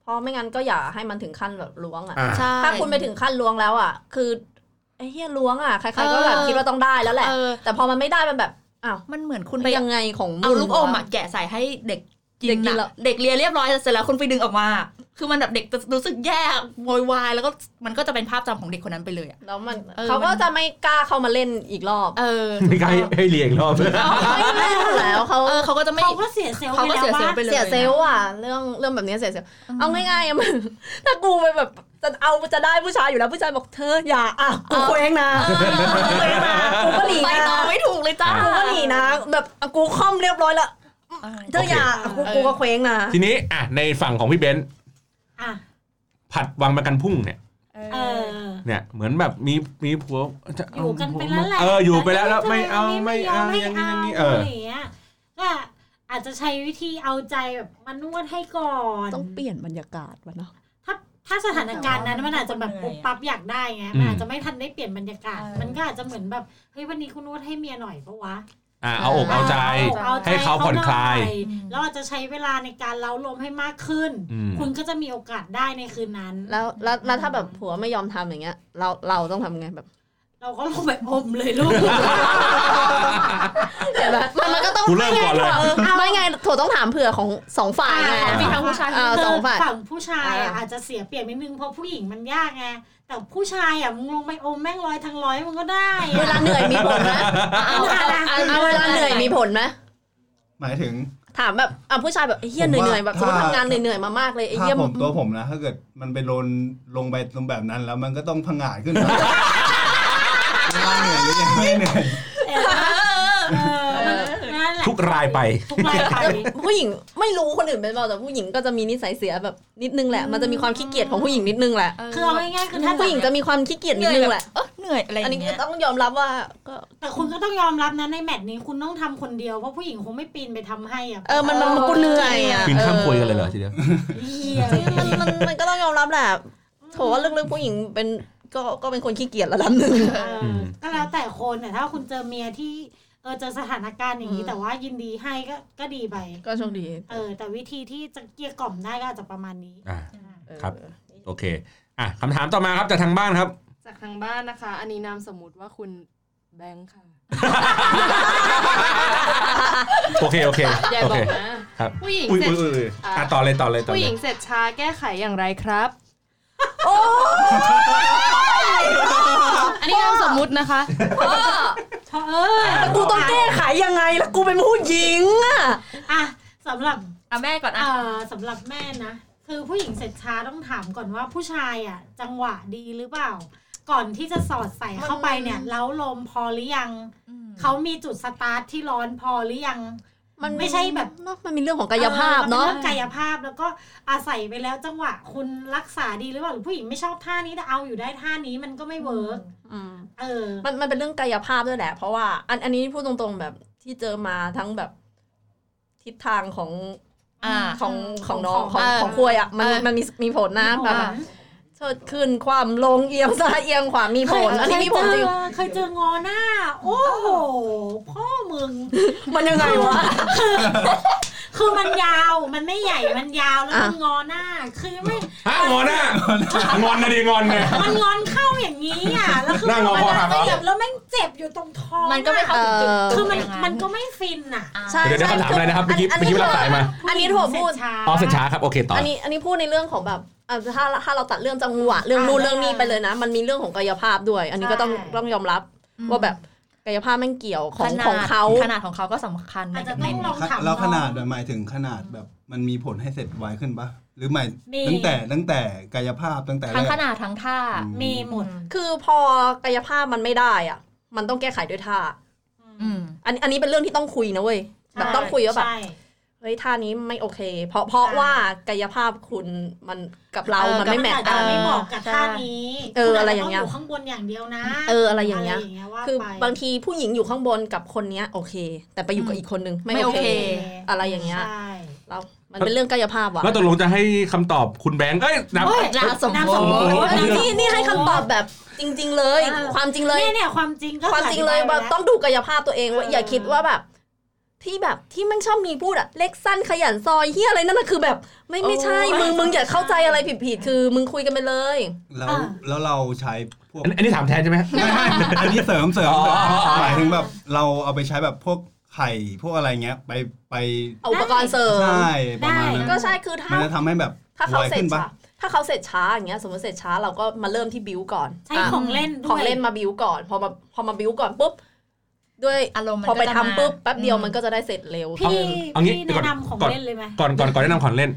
เพราะไม่งั้นก็อย่าให้มันถึงขั้นแบบล้วงอะอ่าใช่ถ้าคุณไปถึงขั้นล้วงแล้วอะ คือไอ้เฮียล้วงอะใครๆก็แบบเออคิดว่าต้องได้แล้วแหละเออแต่พอมันไม่ได้มันแบบอ้าวมันเหมือนคุณไปไปยังไงของมึงเอาลูกอมวะอะแกะใส่ให้เด็ก กิเด็กนกินแล้อะวเด็กเลียเรียบร้อยเสร็จแล้วคุณไปดึงออกมา คือมันแบบเด็กจะรู้สึกแย่โวยวายแล้วก็มันก็จะเป็นภาพจำของเด็กคนนั้นไปเลยอะแล้วมันเออเขาก็มันจะไม่กล้าเข้ามาเล่นอีกรอบ เออไม่กล้าให้ให้เรียกอีกรอบไม่เล่นแล้วเขาเออเเขาก็จะไม่เขาก็เสีย self เขาก็เสีย self ไปไปแล้วลเสีย self อะเรื่องเรื่องแบบนี้เสีย self เอาง่ายๆอะมันถ้ากูไปแบบจะเอาจะได้ผู้ชายอยู่แล้วผู้ชายบอกเธออย่าอะกูเคว้งนะกูเคว้งนะกูก็หนีไปนะต่อไม่ถูกเลยจ้ากูก็หนีนะ แบบอะกูค่อมเรียบร้อยแล้ว เธออย่าโอเคกูกูก็เคว้งนะทีนี้อะในฝั่งของพี่เบนซ์อะผัดวันประกันพรุ่งเนี่ย เออ เนี่ยเหมือนแบบมีมีผัวจะอเายู่กันไปผัแล้วแหละเอออยู่ไปแล้วแล้วต่ไม่เอาทำไม่เอาไม่อย่างเอานี้อย่างนี้อะเออไรอย่างเงี้ยก็อาจจะใช้วิธีเอาใจแบบมานวดให้ก่อนต้องเปลี่ยนบรรยากาศวะเนาะถ้าถ้าสถานการณ์นั้นมันอาจจะแบบปุ๊บปั๊บอยากได้ไงอืมมันอาจจะไม่ทันได้เปลี่ยนบรรยากาศเออมันก็อาจจะเหมือนแบบเฮ้ยวันนี้คุณนวดให้เมียหน่อยปะวะ อะเอาอกเอาใจเอาใจให้เขาผ่อนคลายหน่อแล้วอาจจะใช้เวลาในการเล้าลมให้มากขึ้นอืมคุณก็จะมีโอกาสได้ในคืนนั้น แล้วแล้วแล้วถ้าแบบผัวไม่ยอมทำอย่างเงี้ย เราเราต้องทำไงแบบ เราก็ลงไปอมเลยลูกเห็นไหมมันมันก็ต้องกูเริ่มก่อนเลยเออไม่ไงถั่วต้องถามเผื่อของสองฝ่ายไงอ่ามีทั้งผู้ชายอ่าสองฝ่าย ฝั่งผู้ชายอะอ่าอาจจะเสียเปรียบนิดนึงเพราะผู้หญิงมันยากไงแต่ผู้ชายอะมึงลงไปอมแม่งร้อยทั้งร้อยมึงก็ได้เวอะลาเหนื่อยมีผลไหมเอาเอาเอาเอาเวลาเหนื่อยมีผลไหมหมายถึงถามแบบอะผู้ชายแบบไอ้เฮียผมเหว่านื่อยๆแบบสมมติถ้าทำงานเหนื่อยๆมามากเลยไอ้ถ้าเฮียผมตัวผมนะ ถ้าเกิดมันไปโลนลงไปตรงแบบนั้นแล้วมันก็ต้องพังงาดขึ้นมา ว่าเหนื่อยหรือยังไม่เหนื่อยเออเออนั่นแหละทุกรายไปทุกรายไป ผู้หญิงไม่รู้คนอื่นเป็นเปล่าแต่ผู้หญิงก็จะมีนิสัยเสียแบบนิดนึงแหละ มันจะมีความขี้เกียจของผู้หญิงนิดนึงแหละคือเอาง่ายๆคือถ้าผู้หญิงจะมีความขี้เกียจนิดนึงแหละเออเหนื่อยอะไรออันย่านี้งเงี้ยก็ต้องยอมรับว่าก็แต่คุณก็ต้องยอมรับนะในแมตช์นี้คุณต้องทำคนเดียวเพราะผู้หญิงคงไม่ปีนไปทำให้อะเออมันมันมันกูเหนื่อยอะปีนข้ามคุยกันเลยเหรอทีเดียวเหี้ยมันมันมันก็ต้องยอมรับแหละโถว่าลึกๆผู้หญิงเป็น ก็ก็เป็นคนขี้เกียจระดับหนึ่งเออก็แล้วแต่คนแต่ถ้าคุณเจอเมียที่เออเจอสถานการณ์อย่างนี้อืมแต่ว่ายินดีให้ก็ก็ดีไปก็โชคดี เออ แต่วิธีที่จะเกลี้ยกล่อมได้ก็อาจจะประมาณนี้อ่าเออครับ โอเคอะคำถามต่อมาครับจากทางบ้านครับ จากทางบ้านนะคะ อันนี้นามสมมุติว่าคุณแบงค์ค่ะ โอเค โอเคอย่าโอบอเคกนะครับผู้หญิงอุ้ยเสร็อุ้จยอุ้ยอะต่อเลยต่อเลยต่อผู้เลหญิยงเสร็จช้าแก้ไขอย่างไรครับ อันนี้นามสมมุตินะคะเพราะเออแล้วกูต้องแก้ไขยังไงแล้วกูเป็นผู้หญิงอะอะสำหรับอะแม่ก่อนเออะอสำหรับแม่นะ คือผู้หญิงเสร็จช้าต้องถามก่อนว่าผู้ชายอะ จังหวะดีหรือเปล่า ก่อนที่จะสอดใส่เข้าไปเนี่ยเล้าลมพอหรือยัง เขามีจุดสตาร์ทที่ร้อนพอหรือยัง มันไม่ใช่แบบเนอะมันมีเรื่องของกายภาพเนาะเออมันป็เรื่องกายภาพแล้วก็อาศัยไปแล้วจังหวะคุณรักษาดีหรือเปล่าหรือผู้หญิงไม่ชอบท่านี้แต่เอาอยู่ได้ท่านี้มันก็ไม่ workอืมเออ มันมันเป็นเรื่องกายภาพด้วยแหละ เพราะว่า อันอันนี้พูดตรงๆแบบที่เจอมาทั้งแบบทิศทางของอ่าของขขอองงน้องของเออของควยอะมันเออมันมีมีผลนะมีผลแบบ เชิดขึ้นคว่ำลงเอียงซ้ายเอียงขวามีผลอันนี้มีผลจริงเคยเจองอหน้า โอ้โหพ่อมึง มันยังไงวะคือมันยาว มันไม่ใหญ่ มันยาวแล้วอะมันงอหน้า คือไม่ฮะงอนหน้า งอนนะดิงอนไงมันงอนเข้าอย่างนี้อะ แล้วคือหน้างอมันคอหักเหรอเจ็บแล้วแม่งเจ็บอยู่ตรงท้อง มันก็ไม่เข้าถึงจุดเออคือมันย่างมันก็ไม่ฟินอะอะใช่เดี๋ยวเดี๋ยวคำถามอะไรนะครับเมื่อกี้เมื่อกี้เวลาสายมา อันนี้ถั่วพูดเสร็จช้าอ๋อเสร็จช้าครับ โอเคต่อ อันนี้อันนี้พูดในเรื่องของแบบอะ ถ้าถ้าเราตัดเรื่องจังหวะเรื่องนู่นอ่าเรื่องนี้ได้ไปเลยนะ มันมีเรื่องของกายภาพด้วย อันนี้ก็ต้องใช่ต้องยอมรับว่าแบบกายภาพแม่งเกี่ยวของขนาดของเขาขนาดของเขาก็สำคัญอาจจะในต้องลองในถามแล้วขนาดองหมายถึงขนาดแบบมันมีผลให้เสร็จไวขึ้นปะหรือหมายมีตั้งแต่ตั้งแต่กายภาพตั้งแต่แรทั้งกขนาดทั้งท่าอืมีหมดคือพอกายภาพมันไม่ได้อะ มันต้องแก้ไขด้วยท่าอืมอันอันนี้เป็นเรื่องที่ต้องคุยนะเว้ยแบบต้องคุยว่าแบบใช่ เฮ้ยท่านี้ไม่โอเค เพราะเพราะใช่ว่ากายภาพคุณมันกับเราเออมันไม่แมทอาจกัจะนไม่เหมาะกับใช่ท่านี้เออคุณจจอะไรอย่างเงี้ยต้อยู่ข้างบนอย่างเดียวนะ เอออะไรอย่างเงี้ยะไรางเงี้ยว่าคือไปบางทีผู้หญิงอยู่ข้างบนกับคนเนี้ยโอเค แต่ไปอยู่กับอีกคนนึงไม่ไม่โอโอเคเค อะไรอย่างเงี้ยใช่เรามันเป็นเรื่องกายภาพว่ะแล้วตกลงจะให้คำตอบคุณแบงค์เอ้ยนะโอ้ยนามสมนามมุสมมุติตินี่นี่นี่ให้คำตอบแบบจริง ๆ เลยเออความจริงเลยเนี่ยเนี่ยความจริงก็ความจริงเลยอธิบแบบไว้ต้องดูกายภาพตัวเองว่าเออออย่าคิดว่าแบบ ที่แบบที่มันชอบมีพูดอะเล็กสั้นขยันซอยเฮียอะไรนั่นน่ะคือแบบ ไม่ไม่ใช่โอ้ยมึงมึงอย่าเข้าใจอะไรผิดๆคือมึงคุยกันไปเลย แล้วอ่าแล้วเราใช้พวกอันอันนี้ถามแทนใช่ไหมไม่ไม่อันนี้เสริมเสริมอ๋อเสริมอ๋ออ๋อหมายถึงแบบเราเอาไปใช้แบบพวกไข่พวกอะไรเงี้ยไปไปเอาอุปกรณ์เสริมใช่ประมาณนั้นก็ใช่คือถ้ามันจะทำให้แบบถ้าเขาไวเสร็จขึ้นปะช้าถ้าเขาเสร็จช้าอย่างเงี้ยสมมติเสร็จช้าเราก็มาเริ่มที่บิวก่อนใช้ของเล่นด้วยของเล่นมาบิวก่อน พอมาพอมาบิวก่อนปุ๊บ ด้วยอารมณ์มันพอไปก็จะทำปุ๊บมาแป๊บเดียวอืมมันก็จะได้เสร็จเร็วพี่เอางี้พี่เดี๋ยวก่อนแนะนำของก่อนเล่นเลยไหมก่อนก่อนก่อนแนะนำของเล่น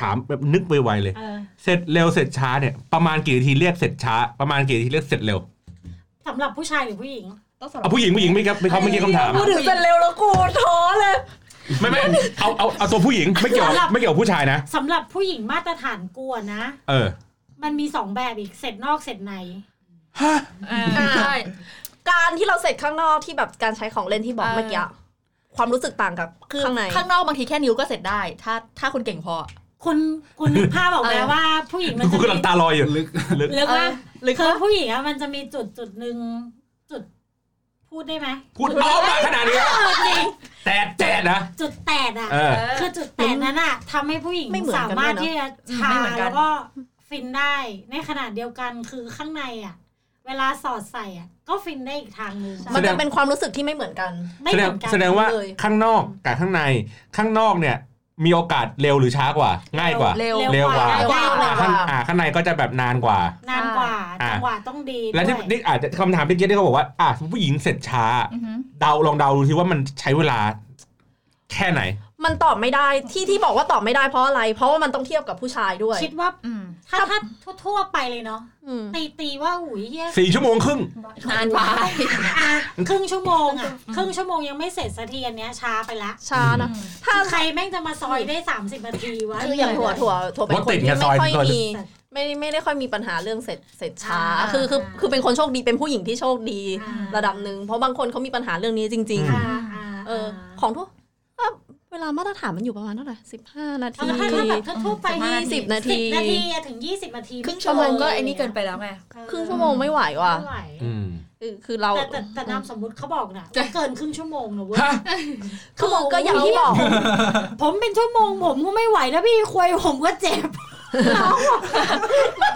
ถามแบบนึกไวๆเลยเออเสร็จเร็วเสร็จช้าเนี่ยประมาณกี่นาทีเรียกเสร็จช้า ประมาณกี่นาทีเรียกเสร็จเร็วสำหรับผู้ชายหรือผู้หญิงต้องสำหรับเอาผู้หญิงผู้หญิงไม่ครับไม่เขาเมื่อกี้คำถามพูดถึงเสร็จเร็วแล้วกูท้อเลยไม่ไม่เอาเอาเอาตัวผู้หญิงไม่เกี่ยวสำหรับไม่เกี่ยวกับผู้ชายนะสำหรับผู้หญิงมาตรฐานกลัวนะ เออ มันมีสองแบบอีกเสร็จนอกเสร็จในอ่าใช่ การที่เราเสร็จข้างนอกที่แบบการใช้ของเล่นที่บอกเออเมื่อกี้ความรู้สึกต่างกับคือข้างในข้างนอกบางทีแค่นิ้วก็เสร็จได้ ถ้าถ้าคุณเก่งพอ คุณคุณนึกภาพออกไหมเออว่าผู้หญิงมันกูจะกำลังตาลอยอยู่ลึกลึกหรือว่าหรือคือเขาผู้หญิงอะมันจะมีจุดจุดหนึ่งจุดพูดได้ไหมพูดเอามาขนาดนี้เออจริงแตะแตะนะ จุดแตดอะเออคือจุดแตดนั้นอะทำให้ผู้หญิงไม่เหมือนกันสามารถด้วยเนอะที่จะชาไม่เหมือนกันแล้วก็ฟินได้ในขณะเดียวกันคือข้างในอะ เวลาสอดใส่อะก็ฟินได้อีกทางหนึ่งมันจะเป็นความรู้สึกที่ไม่เหมือนกันไม่แสเหดมืงอนกันแสดงว่าเลยข้างนอกกับข้างในข้างนอกเนี่ยมีโอกาสเร็วหรือช้ากว่า ง่ายกว่าเร็วเร็วกว่าเร็วกว่าอ่าข้างอ่าข้างในก็จะแบบนานกว่านานกว่าอ่าจังหวะต้องดีและที่ด้วยนี่อาจจะคำถามที่เกี้ที่เขาบอกว่า อะผู้หญิงเสร็จช้าอือหือเดาลองเดาดูทีว่ามันใช้เวลา แค่ไหน มันตอบไม่ได้ที่ที่บอกว่าตอบไม่ได้เพราะอะไร เพราะว่ามันต้องเทียบกับผู้ชายด้วย คิดว่าอืม ถ้าถ้าทั่วๆไปเลยเนาะอืมตีตีว่าอุ้ยเฮียสี่ชั่วโมงครึ่งนานไปอะครึ่งชั่วโมงอะครึ่งชั่วโมงยังไม่เสร็จสักทีอันเนี้ยช้าไปละช้านะถ้าคือใครแม่งจะมาซอยได้ 30นาทีวะคืออย่างถั่วถั่วถั่วเป็นรถคนติดที่ไงซอยไม่ค่อยซอยมีไม่ไม่ได้ค่อยมีปัญหาเรื่องเสร็จเสร็จช้าอ่าคือคือคือเป็นคนโชคดีเป็นผู้หญิงที่โชคดีอ่าระดับหนึ่งเพราะบางคนเขามีปัญหาเรื่องนี้จริงอ่าอ่าๆเออของทั่วอะ เวลามาตรฐานมันอยู่ประมาณเท่าไหร่สิบห้านาทีเอาถ้าถ้าแบบทั่วๆไปยี่สิบนาทีสิบนาทีอะถึงยี่สิบนาทีครึ่งชั่วโมงก็ไอ้นี่เกินไปแล้วไงครึ่งชั่วโมงไม่ไหวว่ะไม่ไหวอืมคือคือเราแต่แต่แต่นามสมมุติเขาบอกนะว่าเกินครึ่งชั่วโมงนะเว้ยฮะคือก็อย่างที่บอก ผมเป็นชั่วโมงผมก็ไม่ไหวนะพี่ควยผมก็เจ็บ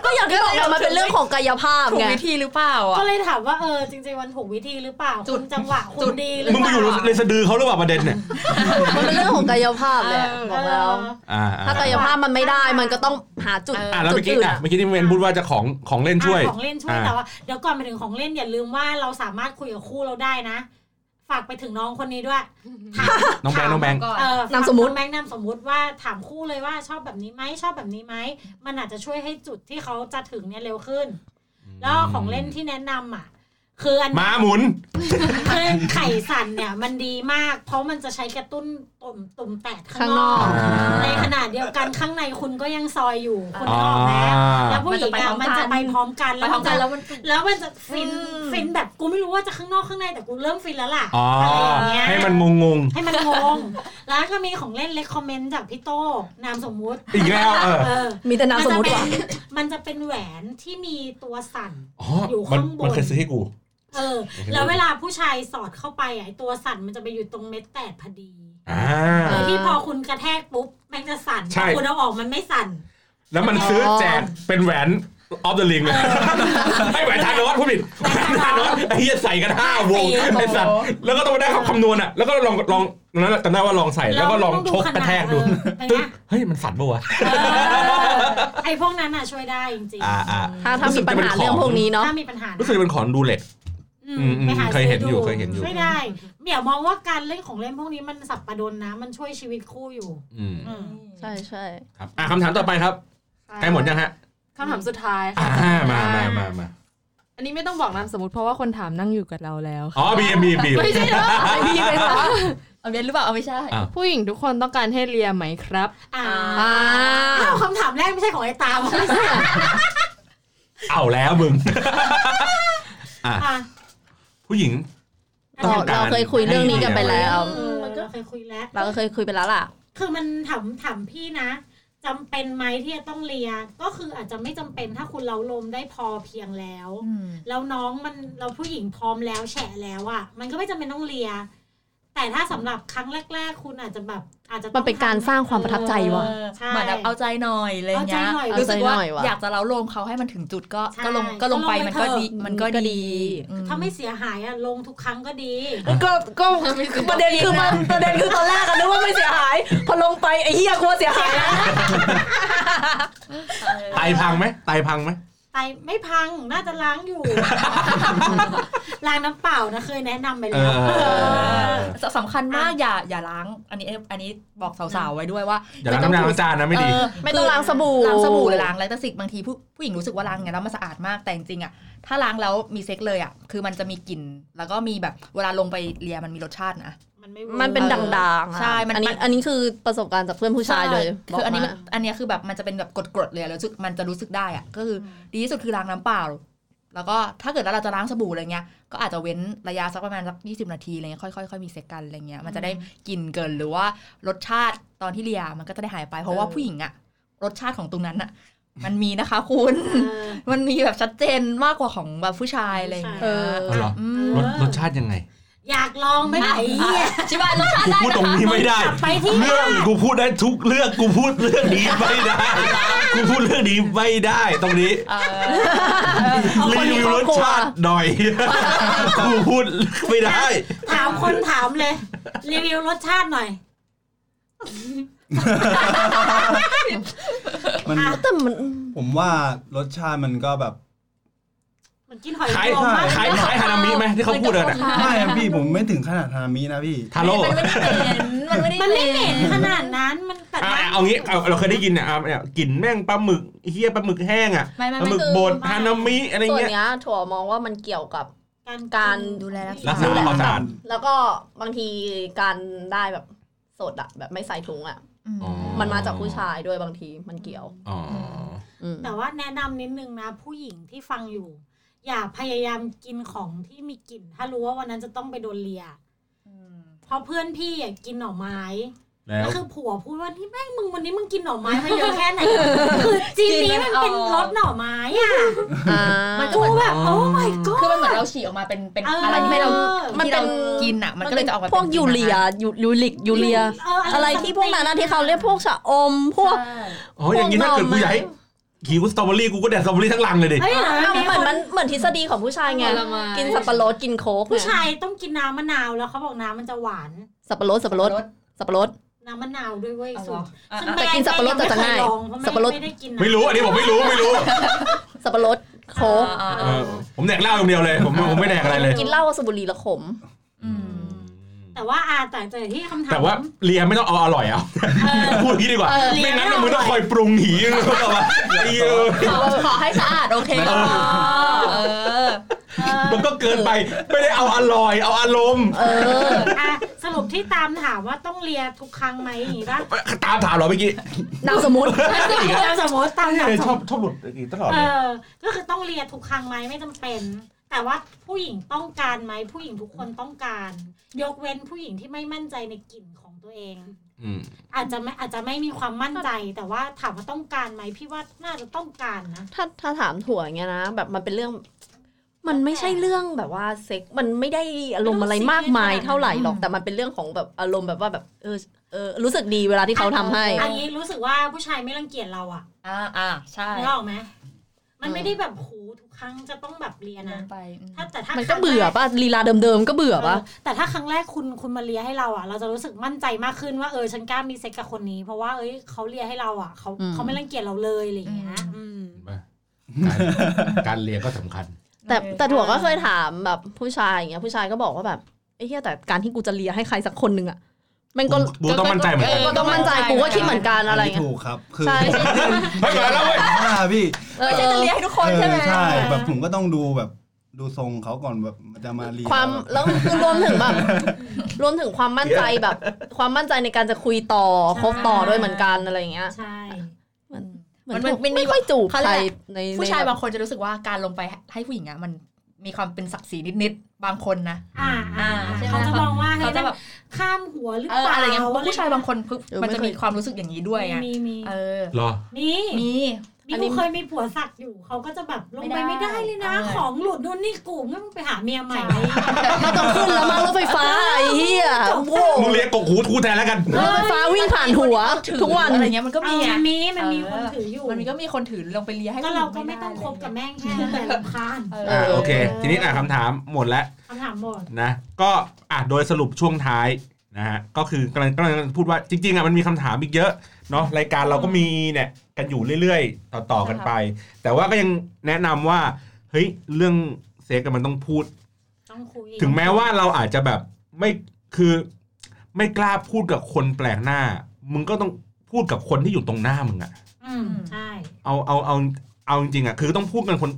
ก็อย่างที่บอกอะมันเป็นเรื่องของกายภาพถูกไงวิธีหรือเปล่าอะก็เลยถามว่าเออจริงๆมันถูกวิธีหรือเปล่าจุดคุณจังหวะคุจุณดดีหรือมึงเปไปล่าอยู่ในสะดือเขาหรือเปล่าประเด็นเนี่ยมันเป็นเรื่องของกายภาพแหละเออบอกแล้วอ่าถ้ากายภาพมันไม่ได้มันก็ต้องหาจุดอ่าแล้วจุเมื่ดอกี้อื่นอะอะเมื่อกี้ที่เมนพูดว่าจะของของเล่นช่วยอะของเล่นช่วยอ่าแต่ว่าเดี๋ยวก่อนไปถึงของเล่นอย่าลืมว่าเราสามารถคุยกับคู่เราได้นะ ฝากไปถึงน้องคนนี้ด้วยถามน้องแบงค์น้องแบงค์เออนามสมมุติแบงค์นามสมมุติว่าถามคู่เลยว่าชอบแบบนี้ไหมชอบแบบนี้ไหมมันอาจจะช่วยให้จุดที่เขาจะถึงเนี่ยเร็วขึ้น แล้วของเล่นที่แนะนำอะ คืออันม้าหมุนคือไข่สั่นเนี่ย มันดีมาก เพราะมันจะใช้กระตุ้น ตุ่มตุ่มแตกข้างข้างนนออกกอ่าในขณะเดียวกันข้างในคุณก็ยังซอยอยู่คุณอ๋อออกแล้วแล้วผู้หญิงอะมัมันนจะจะไปไปพร้อมกันไปแล้วพร้มัอมนกัจะนแล้วมันแล้วมันจะฟินอืมฟินแบบกูไม่รู้ว่าจะข้างนอกข้างในแต่กูเริ่มฟินแล้วล่ะอ๋ออะไรอย่างเงี้ยให้มันงงงให้มันงงแล้วก็มีของเล่นเล็กคอมเมนต์จากพี่โต้นามสมมุติๆอีกแล้วเออเออมีแต่นามสมมติจะว่ะเป็นมันจะเป็นแหวนที่มีตัวสั่นอ๋ออยู่มันข้างบนมันเคยซื้อให้กูเออ แล้วเวลาผู้ชายสอดเข้าไปอะไอ้ตัวสั่นมันจะไปอยู่ตรงเม็ดแตดพอดีอ่าโดย ที่พอคุณกระแทกปุ๊บแม่งจะสั่นใช่พอคุณเอาออกมันไม่สั่น แล้วมันซื้อแจกเป็นแหวน of the Ring เลยไอ้แหวน Thanos พูดผิดแหวน Thanos ไอ้เหี้ยใส่กันห้าวงไอ้สัตว์แล้วก็ต้องมาได้คำนวณอะ แล้วก็ลองลองนั้นจำได้ว่าลองใส่แล้วก็ลองชกกระแทกดูเออเป็นไงตึ๊ดเฮ้ยมันสั่นปะวะเออไอ้พวกนั้นอะช่วยได้จริงอ่าอ่าถ้าถ้ามีปัญหาเรื่องพวกนี้ๆเนาะถ้ามีปัญหานะรู้สึกจะเป็นของดูเหล็กอืมอืมอืม ไปาเคยเห็นอยู่ซื้เคยเห็นอยู่ช่วยได้เหมียวมองว่าการเล่นของเล่นพวกนี้มันสับประดนนะ มันช่วยชีวิตคู่อยู่ อืมอืมใช่ใช่ครับอะคำถามต่อไปครับใกล้หมดยังฮะคำถามสุดท้ายอ่าค่ะมามามามาอันนี้ไม่ต้องบอกนามสมมติเพราะว่าคนถามนั่งอยู่กับเราแล้วอ๋อบีบีบีไม่ใช่เหรอไอพี่เป็นเหรอเอาเบนหรือเปล่าเอาไม่ใช่อะผู้หญิงทุกคนต้องการให้เลียไหมครับอ่าอ่าอ้าวคำถามแรกไม่ใช่ของไอ้ตามไม่ใช่เอาแล้วมึงอะอะ ผู้หญิงต้เราองการเราเคยคุยเรื่องนี้กันไปแล้วเออเราเคยคุยแล้ว เราก็เคยคุยไปแล้วล่ะ คือมันถามถามพี่นะจำเป็นไหมที่จะต้องเลีย ก็คืออาจจะไม่จำเป็นถ้าคุณเล้าลมได้พอเพียงแล้ว แล้วน้องมันเราผู้หญิงพร้อมแล้วแฉะแล้วอะ่ะ มันก็ไม่จำเป็นต้องเลีย แต่ถ้าสำหรับครั้งแรก ๆ คุณอาจจะแบบอาจจะต้องมันเป็นการสร้างความประทับใจว่ะเออใช่เหมือนแบบเอาใจหน่อยอะไรเงี้ยเอาใจหน่อยรู้สึกว่าเอาใจหน่อยว่ะอยากจะเล้าโลมเขาให้มันถึงจุดก็ใช่ก็ลงก็ลงไปก็ลงไปมันก็ดีเถอะมันก็ก็ดีดีอืมถ้าไม่เสียหายอะลงทุกครั้งก็ดีก็ก็ประเด็นคือมันประเด็นคือตอนแรกอะนึกว่าไม่เสียหาย พอลงไปไอ้เหี้ยกลัวเสียหายแล้วไตพังไหมไตพังไหมไตไม่พังน่าจะล้างอยู่ ล้างน้ำเปล่านะเคยแนะนำไปเอแล้วอเออสสำคัญมากอย่าอย่าล้าง อันนี้อันนี้บอกสาวๆไว้ด้วยว่าอย่าล้างน้ำยาล้างจานนะไม่ดีเออไม่ต้องล้างสบู่ล้างสบู่หรือล้างอะไรแต่สิกบางทีผู้ผู้หญิงรู้สึกว่าล้างอย่างนั้นแล้วมันสะอาดมากแต่จริงๆอะถ้าล้างแล้วมีเซ็กเลยอะคือมันจะมีกลิ่นแล้วก็มีแบบเวลาลงไปเลียมันมีรสชาตินะมันไม่มันเป็นเออด่างๆอะใช่ มันอันนี้มันอันนี้คือประสบการณ์จากเพื่อนผู้ชายเลยคืออันนี้มันบกมาอันเนี้ยคือแบบมันจะเป็นแบบกรดๆเลยอะแล้วรู้สึกมันจะรู้สึกได้อะก็คือดีที่สุดคือล้างน้ำเปล่า แล้วก็ถ้าเกิดว่าเราจะล้างสบู่อะไรเงี้ย ก็อาจจะเว้นระยะสักประมาณสักยี่สิบนาทีอะไรเงี้ยค่อยๆค่อยๆมีเซ็กกันอะไรเงี้ยมันจะได้กลิ่นเกินหรือว่ารสชาติตอนที่เลียมันก็จะได้หายไปเพราะว่าผู้หญิงอะรสชาติของตรงนั้นอะมันมีนะคะคุณเออมันมีแบบชัดเจนมากกว่าของแบบผู้ชายอะไรอย่างเงี้ยเออเอาเหรออืมรสรสชาติยังไง อยากลองไหมล่ะไอ้เหี้ยชิบายรสชาติกูได้พูดตรงนี้ไม่ได้ ไปที่เรื่องกูพูดได้ทุกเรื่องกูพูดเรื่องนี้ไม่ได้กูพูดเรื่องนี้ไม่ได้ตรงนี้เออเอาคนรีในวิวครอรบสครัวชาติหน่อยกูพูดไม่ได้ ถามคนถามเลย รีวิวรสชาติหน่อยมันอะแต่มันผมว่ารสชาติมันก็แบบ มันกินหอยขายรวมมากขายขายฮานามิไหมที่เขาพูดกันอะไม่อะพี่ผมไม่ถึงขนาดฮานามินะพี่ทาโร่มันไม่ได้เหม็นมันไม่ได้มันไม่เหม็นขนาดนั้นมันแต่อะว่าเอางี้เอาเราเคยได้ยินเนี่ยอะเนี่ยกลิ่นแม่งปลาหมึกเฮียปลาหมึกแห้งอะไม่ไม่ปลาหมึไม่กบดฮานามิอะไรส่วนเงี้ยเนี้ยถั่วมองว่ามันเกี่ยวกับการการดูแลรักรักษาษาความสะอาดแล้วก็บางทีการได้แบบสดอะแบบไม่ใส่ถุงอะอ๋อมันมาจากผู้ชายด้วยบางทีมันเกี่ยวอ๋ออืมแต่ว่าแนะนำนิดนึงนะผู้หญิงที่ฟังอยู่ อย่าพยายามกินของที่มีกลิ่น ถ้ารู้ว่าวันนั้นจะต้องไปโดนเลียเพราะเพื่อนพี่อะกินหน่อไม้แล้วแล้วคือผัวพูดว่านี่แม่งมึงวันนี้มึงกินหน่อไม้มาเยอะแค่ไหนคือจีนนี้มันเป็นรสหน่อไม้อะอ่ามันก็กูเหมือนแบบโอ้ my god คือมันเหมือนเราฉี่ออกมาเป็นเป็นเออออะไรที่เรามันที่เป็เรานกินอะ มันก็เลยจะออกมาพวกป็นยูเรียยูยูริกยูเรียเอออะไรที่พวกนั้นนะที่เขาเรียกพวกชะอมพวกใช่อ๋ออย่างนี้ถ้าเกิดกูอยากให้หิวสตรอเบอรี่กูก็แดกสตรอเบอรี่ทั้งลังเลยดิ เฮ้ยเหรอเอามีเหมือนมันเหมือนทฤษฎีของผู้ชายไง ผลไม้ กินสับปะรดกินโค้กผู้ไงชายต้องกินน้ำมะนาวแล้วเขาบอกน้ำมันจะหวาน สับปะรดสับปะรดสับปะรด น้ำมะนาวด้วยเว้ยเอาเหรสูอตรอะซึ่งอะแม่แต่กินสับปะรดจะง่ายแม่ไม่เคลองเพราะสับปะรดไม่ได้กินนะไม่รู้อันนี้ผมไม่รู้ไม่รู้สับปะรดโค้กอ่าเออ่าอผมแดกเหล้าอย่างเดียวเลย ผมผมไม่แดกอะไรเลย กินเหล้ากับสูบบุหรี่แล้วขมอืมแต่ ว่าอาแต่แต่ที่คำถามแต่ว่าเลียไม่ต้องเอาอร่อยเอาเออพูดอย่างนี้ดีกว่าเออไม่งั้นเลียไม่มึงต้องอร่อยคอยปรุงหีนึกออกปะไอ้เออขอขอให้สะอาดโอเคก็พอเออเออมันก็เกินไปไม่ได้เอาอร่อยเอาอารมณ์เอออะสรุปที่ตามถามว่าต้องเลียทุกครั้งไหมอย่างงี้ป่ะตามถามเราเมื่อกี้นามสมมติตามสมมติตามถามเออสชมอมบติชอบหลุดอย่างนี้ตลอดเอเลยอก็คือต้องเลียทุกครั้งไหมไม่จำเป็น แต่ว่าผู้หญิงต้องการไหมผู้หญิงทุกคนต้องการ ยกเว้นผู้หญิงที่ไม่มั่นใจในกลิ่นของตัวเองอืมอาจจะไม่อาจจะไม่มีความมั่นใจ แต่ว่าถามว่าต้องการไหมพี่ว่าน่าจะต้องการนะถ้าถ้าถามถั่วอย่างเงี้ยนะแบบมันเป็นเรื่อง มันไม่ใช่เรื่องแบบว่าเซ็กมันไม่ได้อารมณ์อะไรมากมายเท่าไหร่หรอกแต่มันเป็นเรื่องของแบบอารมณ์แบบว่าแบบเออเออรู้สึกดีเวลาที่เขาทำให้อันนี้รู้สึกว่าผู้ชายไม่รังเกียจเราอะอ่าอ่าใช่นึกออกไหมมันไม่ได้แบบโหทุก ครั้งจะต้องแบบเลียลงไปนะอืมถ้าแต่ถ้าคก็รั้งแรกมันก็เบื่อป่ะลีลาเดิมๆก็เบื่อป่ะเออแต่ถ้าครั้งแรกคุณคุณมาเลียให้เราอะ เราจะรู้สึกมั่นใจมากขึ้นว่าเออฉันกล้ามีเซ็กกับคนนี้ เพราะว่าเอ้ยเขาเลียให้เราอะเขาอืมเขาไม่รังเกียจเราเลยอะไรอย่างเงี้ยอืมการการเรียนก็สำคัญ แต่แต่ถั่วก็เคยถามแบบผู้ชายอย่างเงี้ยผู้ชายก็บอกว่าแบบไอ้เหี้ยแต่การที่กูจะเลียให้ใครสักคนหนึ่งอะ มันก็กูต้องมั่นใจเหมือนกันก็ต้องมั่นใจกูก็คิดเหมือนกันอะไรนนี้เงี้ยถูกครับคือใช่ใช่ไม่มาแล้วเว้ยอ่าพี่เออไม่ใช่จะเลี้ยงให้ทุกคนใช่ไหมเออใช่แบบผมก็ต้องดูแบบดูทรงเขาก่อนแบบมันจะมาเรียนความแล้วคือรวมถึงแบบรวมถึงความมั่นใจแบบ ความมั่นใจในการจะคุยต่อคบต่อด้วยเหมือนกันอะไรอย่างเงี้ยใช่เหมือนมันถูกมันมีไม่ค่อยจูบเขาใคเรีรยกในผู้ชายในบางคนจะรู้สึกว่าการลงไปให้ผู้หญิงอะมัน มีความเป็นศักดิ์ศรีนิดๆบางคนนะอ่าอ่าใช่ไหมเขาจะมองว่าเขาเฮ้ยจะแบแบบบข้ามหัวหรือเออเปล่าอะไรเงี้ยเพราะผู้ชายบางคนพึบเออมันจะไม่มีเคยความรู้สึกอย่างนี้ด้วยไงมีมีเออเหรอมีมีมีอั นนี้กูเคยมีผัวสักอยู่เขาก็จะแบบลงไปไม่ไม่ได้ได้เลยนะเออของหลุดนู่นนี่กูงั้นมึงไปหาเมียใหม่ไม่ต้องขึ้นแล้วมั้งรถไฟฟ้าไอ้เหี้ยโอ้โหมึงเรียกกกหูทูแทนแล้วกันรถไฟฟ้าวิ่งผ่านหัว ทุกวันอะไรเงี้ยมันก็เอมีอไงมันมีมันมีคนถืออยู่มันมีก็มีคนถือลงไปเลียให้ก็ผู้หญิเราก็ไม่ต้องคบกับแม่งแค่นั้นแหละรำคาญเออ่าอโอเค ทีนี้อะคำถามหมดแล้วคำถามหมดนะก็อะโดยสรุปช่วงท้ายนะฮะก็คือกำลังกำลังพูดว่าจริงๆอะมันมีคำถามอีกเยอะ เนาะรายการเราก็มีเนี่ยกันอยู่เรื่อยๆ ต่อๆกันไป แต่ว่าก็ยังแนะนำว่าเฮ้ยเรื่องเซ็กกันมันต้องพูดต้องคุยถึงแม้ว่าเราอาจจะแบบไม่คือไม่กล้าพูดกับคนแปลกหน้า มึงก็ต้องพูดกับคนที่อยู่ตรงหน้ามึงอะอืมใช่เอาเอาเอาเอาจริงๆอะคือต้องพูดกันคน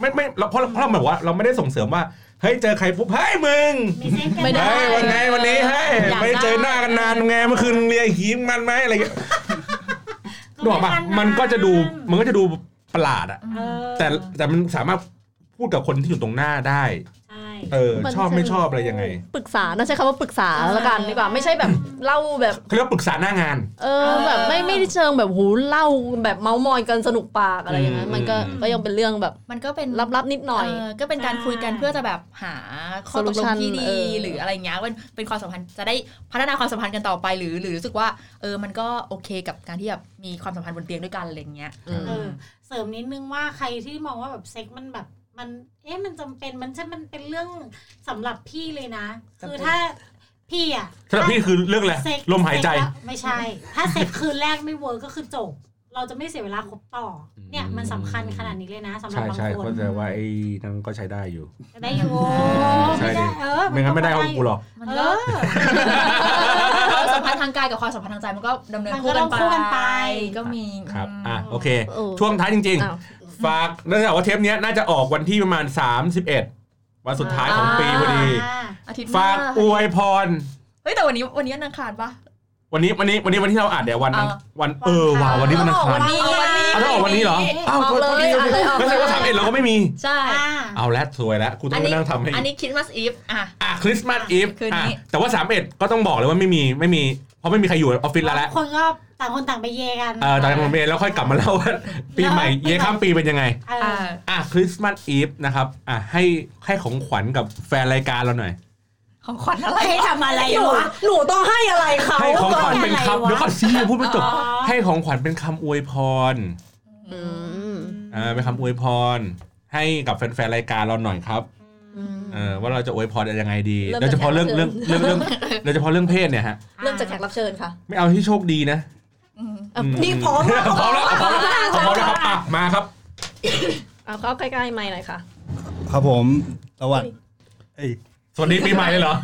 ไม่ไม่เราเพราะเพราะเราแบบว่าเราไม่ได้ส่งเสริมว่า เฮ้ยเจอใครปุ๊บเฮ้ยมึงมีเซ็กกันไม่ได้เฮ้ยวันไงวันนี้เฮ้ยอยากไม่เจอหน้ากันนานไงเมื่อคืนเรียกหีมมันไหมอะไรเงี้ยนึกออกปะมันก็จะดูมันก็จะดูประหลาดอะเออแต่แต่มันสามารถพูดกับคนที่อยู่ตรงหน้าได้ใช่ เออชอบไม่ชอบอะไรยังไง ปรึกษานะใช้คำว่าปรึกษาแล้วกันดีกว่าไม่ใช่แบบเล่าแบบเขาเรียกว่าปรึกษาหน้างาน เออแบบไม่ไม่ได้เชิงแบบหูเล่าแบบเมาส์มอยกันสนุกปากอะไรอย่างนั้นอืมมันก็อืมก็ยังเป็นเรื่องแบบมันก็เป็นลับๆนิดหน่อยเก็เป็นการคุยกันเพื่อจะแบบหาข้อตกลง Solution ที่ดีเออหรืออะไรเงี้ยเป็นเป็นความสัมพันธ์จะได้พัฒนาความสัมพันธ์กันต่อไปหรือหรือรู้สึกว่าเออมันก็โอเคกับการที่แบบมีความสัมพันธ์บนเตียงด้วยกันอะไรเงี้ยอืมเออเสริมนิดนึงว่าใครที่มองว่าแบบเซ็กมันแบบ มัน เอ๊ะมันจำเป็นมันใช่มันเป็นเรื่องสำหรับพี่เลยนะ คือถ้าพี่อะสำหรับพี่คือเรื่องอะไรเซ็กลมหายใจเซ็กแล้วไม่ใช่ ถ้าเซ็กคืนแรกไม่ work ก็คือจบเราจะไม่เสียเวลาคบต่ออเนี่ยมันสำคัญขนาดนี้เลยนะสำหรับใช่บางใช่คนเข้าใจว่าไอ้นั่นก็ใช้ได้อยู่จะได้อยู่ใช่ไม่ดิได้เออไม่งั้นไม่ได้ห้องกูหรอกมันเอก็อความสัมพันธ์ทางกายกับความสัมพันธ์ทางใจมันก็ดำเนินมันก็คู่กันต้องคู่กันไปก็มีครับมอะโอเคเออช่วงท้ายจริงอ้าวๆ ฝากเนื่องจากว่าเทปเนี้ยน่าจะออกวันที่ประมาณ 31 วันสุดท้ายของปีพอดีอ่าอาทิตย์หฝาน้ากอวยพร เฮ้ยแต่วันนี้วันนี้วันอังคารปะวันนี้วันนี้วันนี้วันที่เราอ่านเดี๋ยววันนั้นอ่าวันเออว่ะวันนี้วันอังคารวันนี้วันนี้เอาแล้วออกวันนี้เหรอ อ้าวออกเลยอ่านเลยออกไม่เลใช่ยว่าสามเอ็ดเราก็ไม่มี ใช่อ่าเอาแล้วสวยแล้วกูต้องมานั่งทำให้ อันนี้คริสต์มาสอีฟอะอะคริสต์มาสอีฟคืนนี้แต่ว่าสามเอ็ดก็ต้องบอกเลยว่าไม่มีไม่มี เพราะไม่มีใครอยู่ออฟฟิศแล้วแหละคนก็ ต่างคนต่างไปเยกันเออตอนนั้นผมเองแล้วค่อยกลับมาเล่าว่าปีใหม่เย่ข้ามปีเป็นยังไงเออ่าออะคริสต์มาสอีฟนะครับอะให้ให้ของขวัญกับแฟนรายการเราหน่อย ของขวัญอะไรให้ทำอะไรหนูวะหนูต้องให้อะไรเขาให้ของขวัญเป็นอะไรวะคำเดี๋ยวก่อนซีพูดไม่จบอ๋อให้ของขวัญเป็นคำอวยพรอืมอ่าเป็นคำอวยพร ให้กับแฟนๆรายการเราหน่อยครับอืมเออว่าเราจะอวยพรยังไงดีเริ่มโดยเฉพาะเรื่องจากเรื่องเรื่องเรื่องโดยเฉพาะเรื่องเพศเนี่ยฮะเริ่มจากแขกรับเชิญค่ะ ไม่เอาที่โชคดีนะอืมอะ นี่พร้อมพร้อมแล้วพร้อมแล้วพร้อมแล้วครับอะมาครับเอาเข้าใกล้ๆไม่หน่อยค่ะ ครับผมสวัสดีเอ้ยสวัสดีปีใหม่เลยเหรอ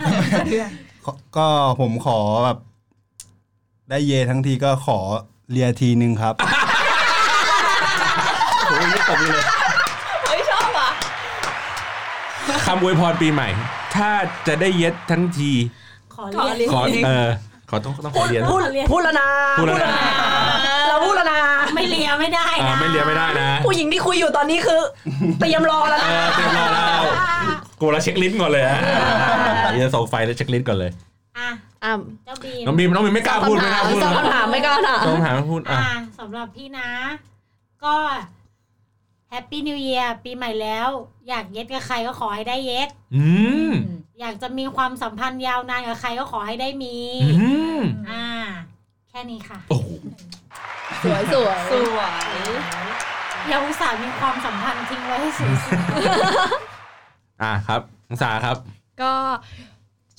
ขอก็ผมขอแบบ ได้เยทั้งทีก็ขอเลียทีนึงครับโอ้ยไม่ตบเลยเฮ้ยชอบอะคำอวยพรปีใหม่ ถ้าจะได้เย็ดทั้งที ขอเรียนขอเออ ขอต้องต้องขอเรียน พูดพูดแล้วนะพูดแล้วนะเราพูดแล้วนะไม่เลียไม่ได้อ่านะไม่เรียนไม่ได้นะ ผู้หญิงที่คุยอยู่ตอนนี้คือเตรียมรอแล้วเอนะอเตรียมรอแล้วกูเรา checklist ก่อนเลยอะเดี๋ยวส่งไฟแล้ว checklist ก่อนเลยอะอะเจ้าบีมน้องบีมน้องบีมไม่กล้าพูดไม่กล้าพูดสองคำถามไม่กล้าถามต้องหาพูดอะอะสำหรับพี่นะ ก็แฮปปี้นิวเ a ียร์ปีใหม่แล้ว อยากเย็ดกับใครก็ขอให้ได้เย็ดอืม อยากจะมีความสัมพันธ์ยาวนานกับใครก็ขอให้ได้มีอืมอ่า แค่นี้ค่ะ โอ้โหสวยสวยสวยอย่าอุตส่าห์มีความสัมพันธ์ทิ้งไว้ให้สูญเสียอะครับน้องสาครับ ก็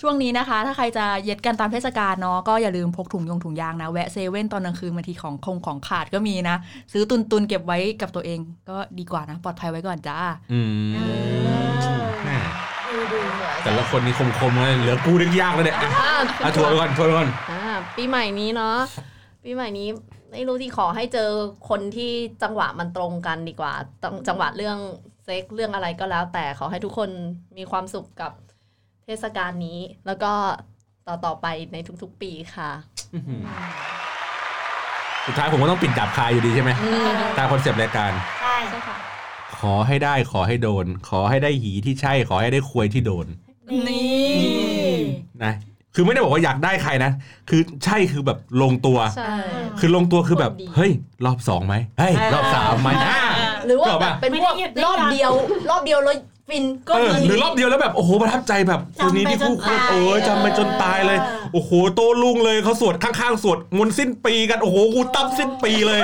ช่วงนี้นะคะ ถ้าใครจะเย็ดกันตามเทศกาลเนาะก็อย่าลืมพกถุงยงถุงยางนะ แวะเซเว่นตอนกลางคืนบางทีของคงของขาดก็มีนะ ซื้อตุนตุนๆเก็บไว้กับตัวเอง ก็ดีกว่านะ ปลอดภัยไว้ก่อนจ้า อืมแม่ดูดู แต่ละคนนี่คมๆเลยเหลือกูนึกยากเลยเนี่ยอะอะอะทัวร์ไปก่อนทัวร์ไปก่อนอ่าปีใหม่นี้เนาะปีใหม่นี้ไม่รู้ที่ขอให้เจอคนที่จังหวะมันตรงกันดีกว่าจังจังหวะเรื่องเซ็กเรื่องอะไรก็แล้ว แต่ขอให้ทุกคนมีความสุขกับเทศกาลนี้ แล้วก็ต่อต่อๆไปในทุกๆปีค่ะอื้อหือสุดท้ายผมก็ต้องปิดแบบควยอยู่ดีใช่ไหมอืมตามคอนเซปต์รายการ ใช่ใช่ค่ะ ขอให้ได้ขอให้โดน ขอให้ได้หีที่ใช่ ขอให้ได้ควยที่โดน นี่นะคือไม่ได้บอกว่าอยากได้ใครนะ คือใช่คือแบบลงตัว ใช่ คือลงตัวคือแบบดีเฮ้ยรอบสองไหมเฮ้ยรอบสามไหมอ่าหรือว่าก็แบป่ะบเป็นพวกรอบเดียว รอบเดียวแล้วฟินก็เออมีหรือรอบเดียวแล้วแบบโอ้โหประทับใจแบบคนนี้ที่คู่ควรโอ้ยจำไปจนตายเลย โอ้โหโตลุงเลยเขาสวดข้างๆสวดมนต์สิ้นปีกันโอ้โหกูตั้มสิ้นปีเลย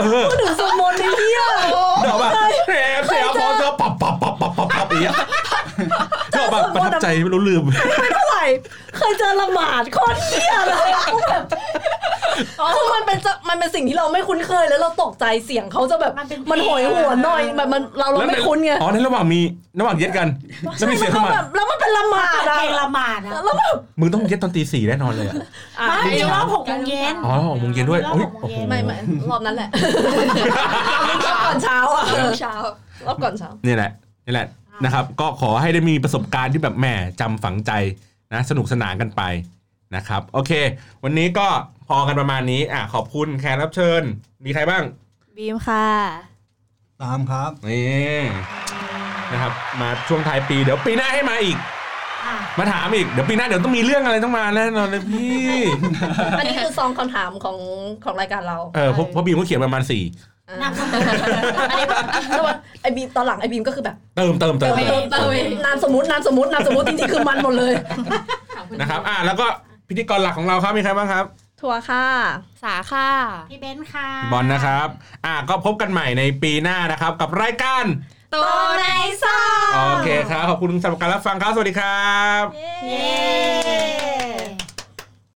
เออถึงสวดมนต์ในเที่ยเดี๋ยวแบบแหมเสี บปับปับอย่างเงี้ยเดี๋ยวแบบประทับใจไม่รู้ลืมไม่เท่าไหร่เคยเจอละหมาดโคตรเที่ยเลยแบบคือมันเป็นจะมันเป็นสิ่งที่เราไม่คุ้นเคยแล้วเราตกใจเสียงเขาจะแบบมันเป็นมันโหยหวนหน่อยแบบมันเราเราไม่คุ้นไงอ๋อในระหว่างมีระหว่างเย็ดกันแล้วมีเสียงเข้ามาแบบแล้วมันเป็นละหมาดเพอะลงละหมาดอะแล้วแบบมึงต้องเย็ดตอนตีสี่แน่นอนเลยอะอะไม่มีรอบหกโมงเย็นอ๋อหกโมงเย็นด้วยรอบโอ้ยหกโมโอ้งโหเย็นไม่ไม่รอบนั้นแหละรอบก่อนเช้าอะเช้ารอบก่อนเช้านี่แหละนี่แหละ นะครับ ก็ขอให้ได้มีประสบการณ์ที่แบบแหมจำฝังใจนะสนุกสนานกันไปนะครับ โอเค วันนี้ก็พอกันประมาณนี้อะขอบคุณแขกรับเชิญ มีใครบ้าง บีมค่ะ ตามครับ นี่นะครับ มาช่วงท้ายปีเดี๋ยวปีหน้าให้มาอีก อะมาถามอีกเดี๋ยวปีหน้าเดี๋ยวต้องมีเรื่องอะไรต้องมาแน่นอนเลยพี่อันนี้คือซองคำถามของของรายการเราเออเพราะเพราะบีมก็เขียนประมาณสี่ อ่านับอันนี้แบบแล้วว่าไอบีมตอนหลังไอบีมก็คือแบบ เติมเติมเติมเติเติมมเติมนามสมมตินามสมมตินามสมมติจริงๆคือมันหมดเลยนะครับอะแล้วก็พิธีกรหลักของเราครับมีใครบ้างครับทัวร์ค่ะ สาค่ะ พี่เบนซ์ค่ะ บอลนะครับ อะก็พบกันใหม่ในปีหน้านะครับ กับรายการโตในซอโอเคครับ ขอบคุณสำหรับการรับฟังครับ สวัสดีครับ เย้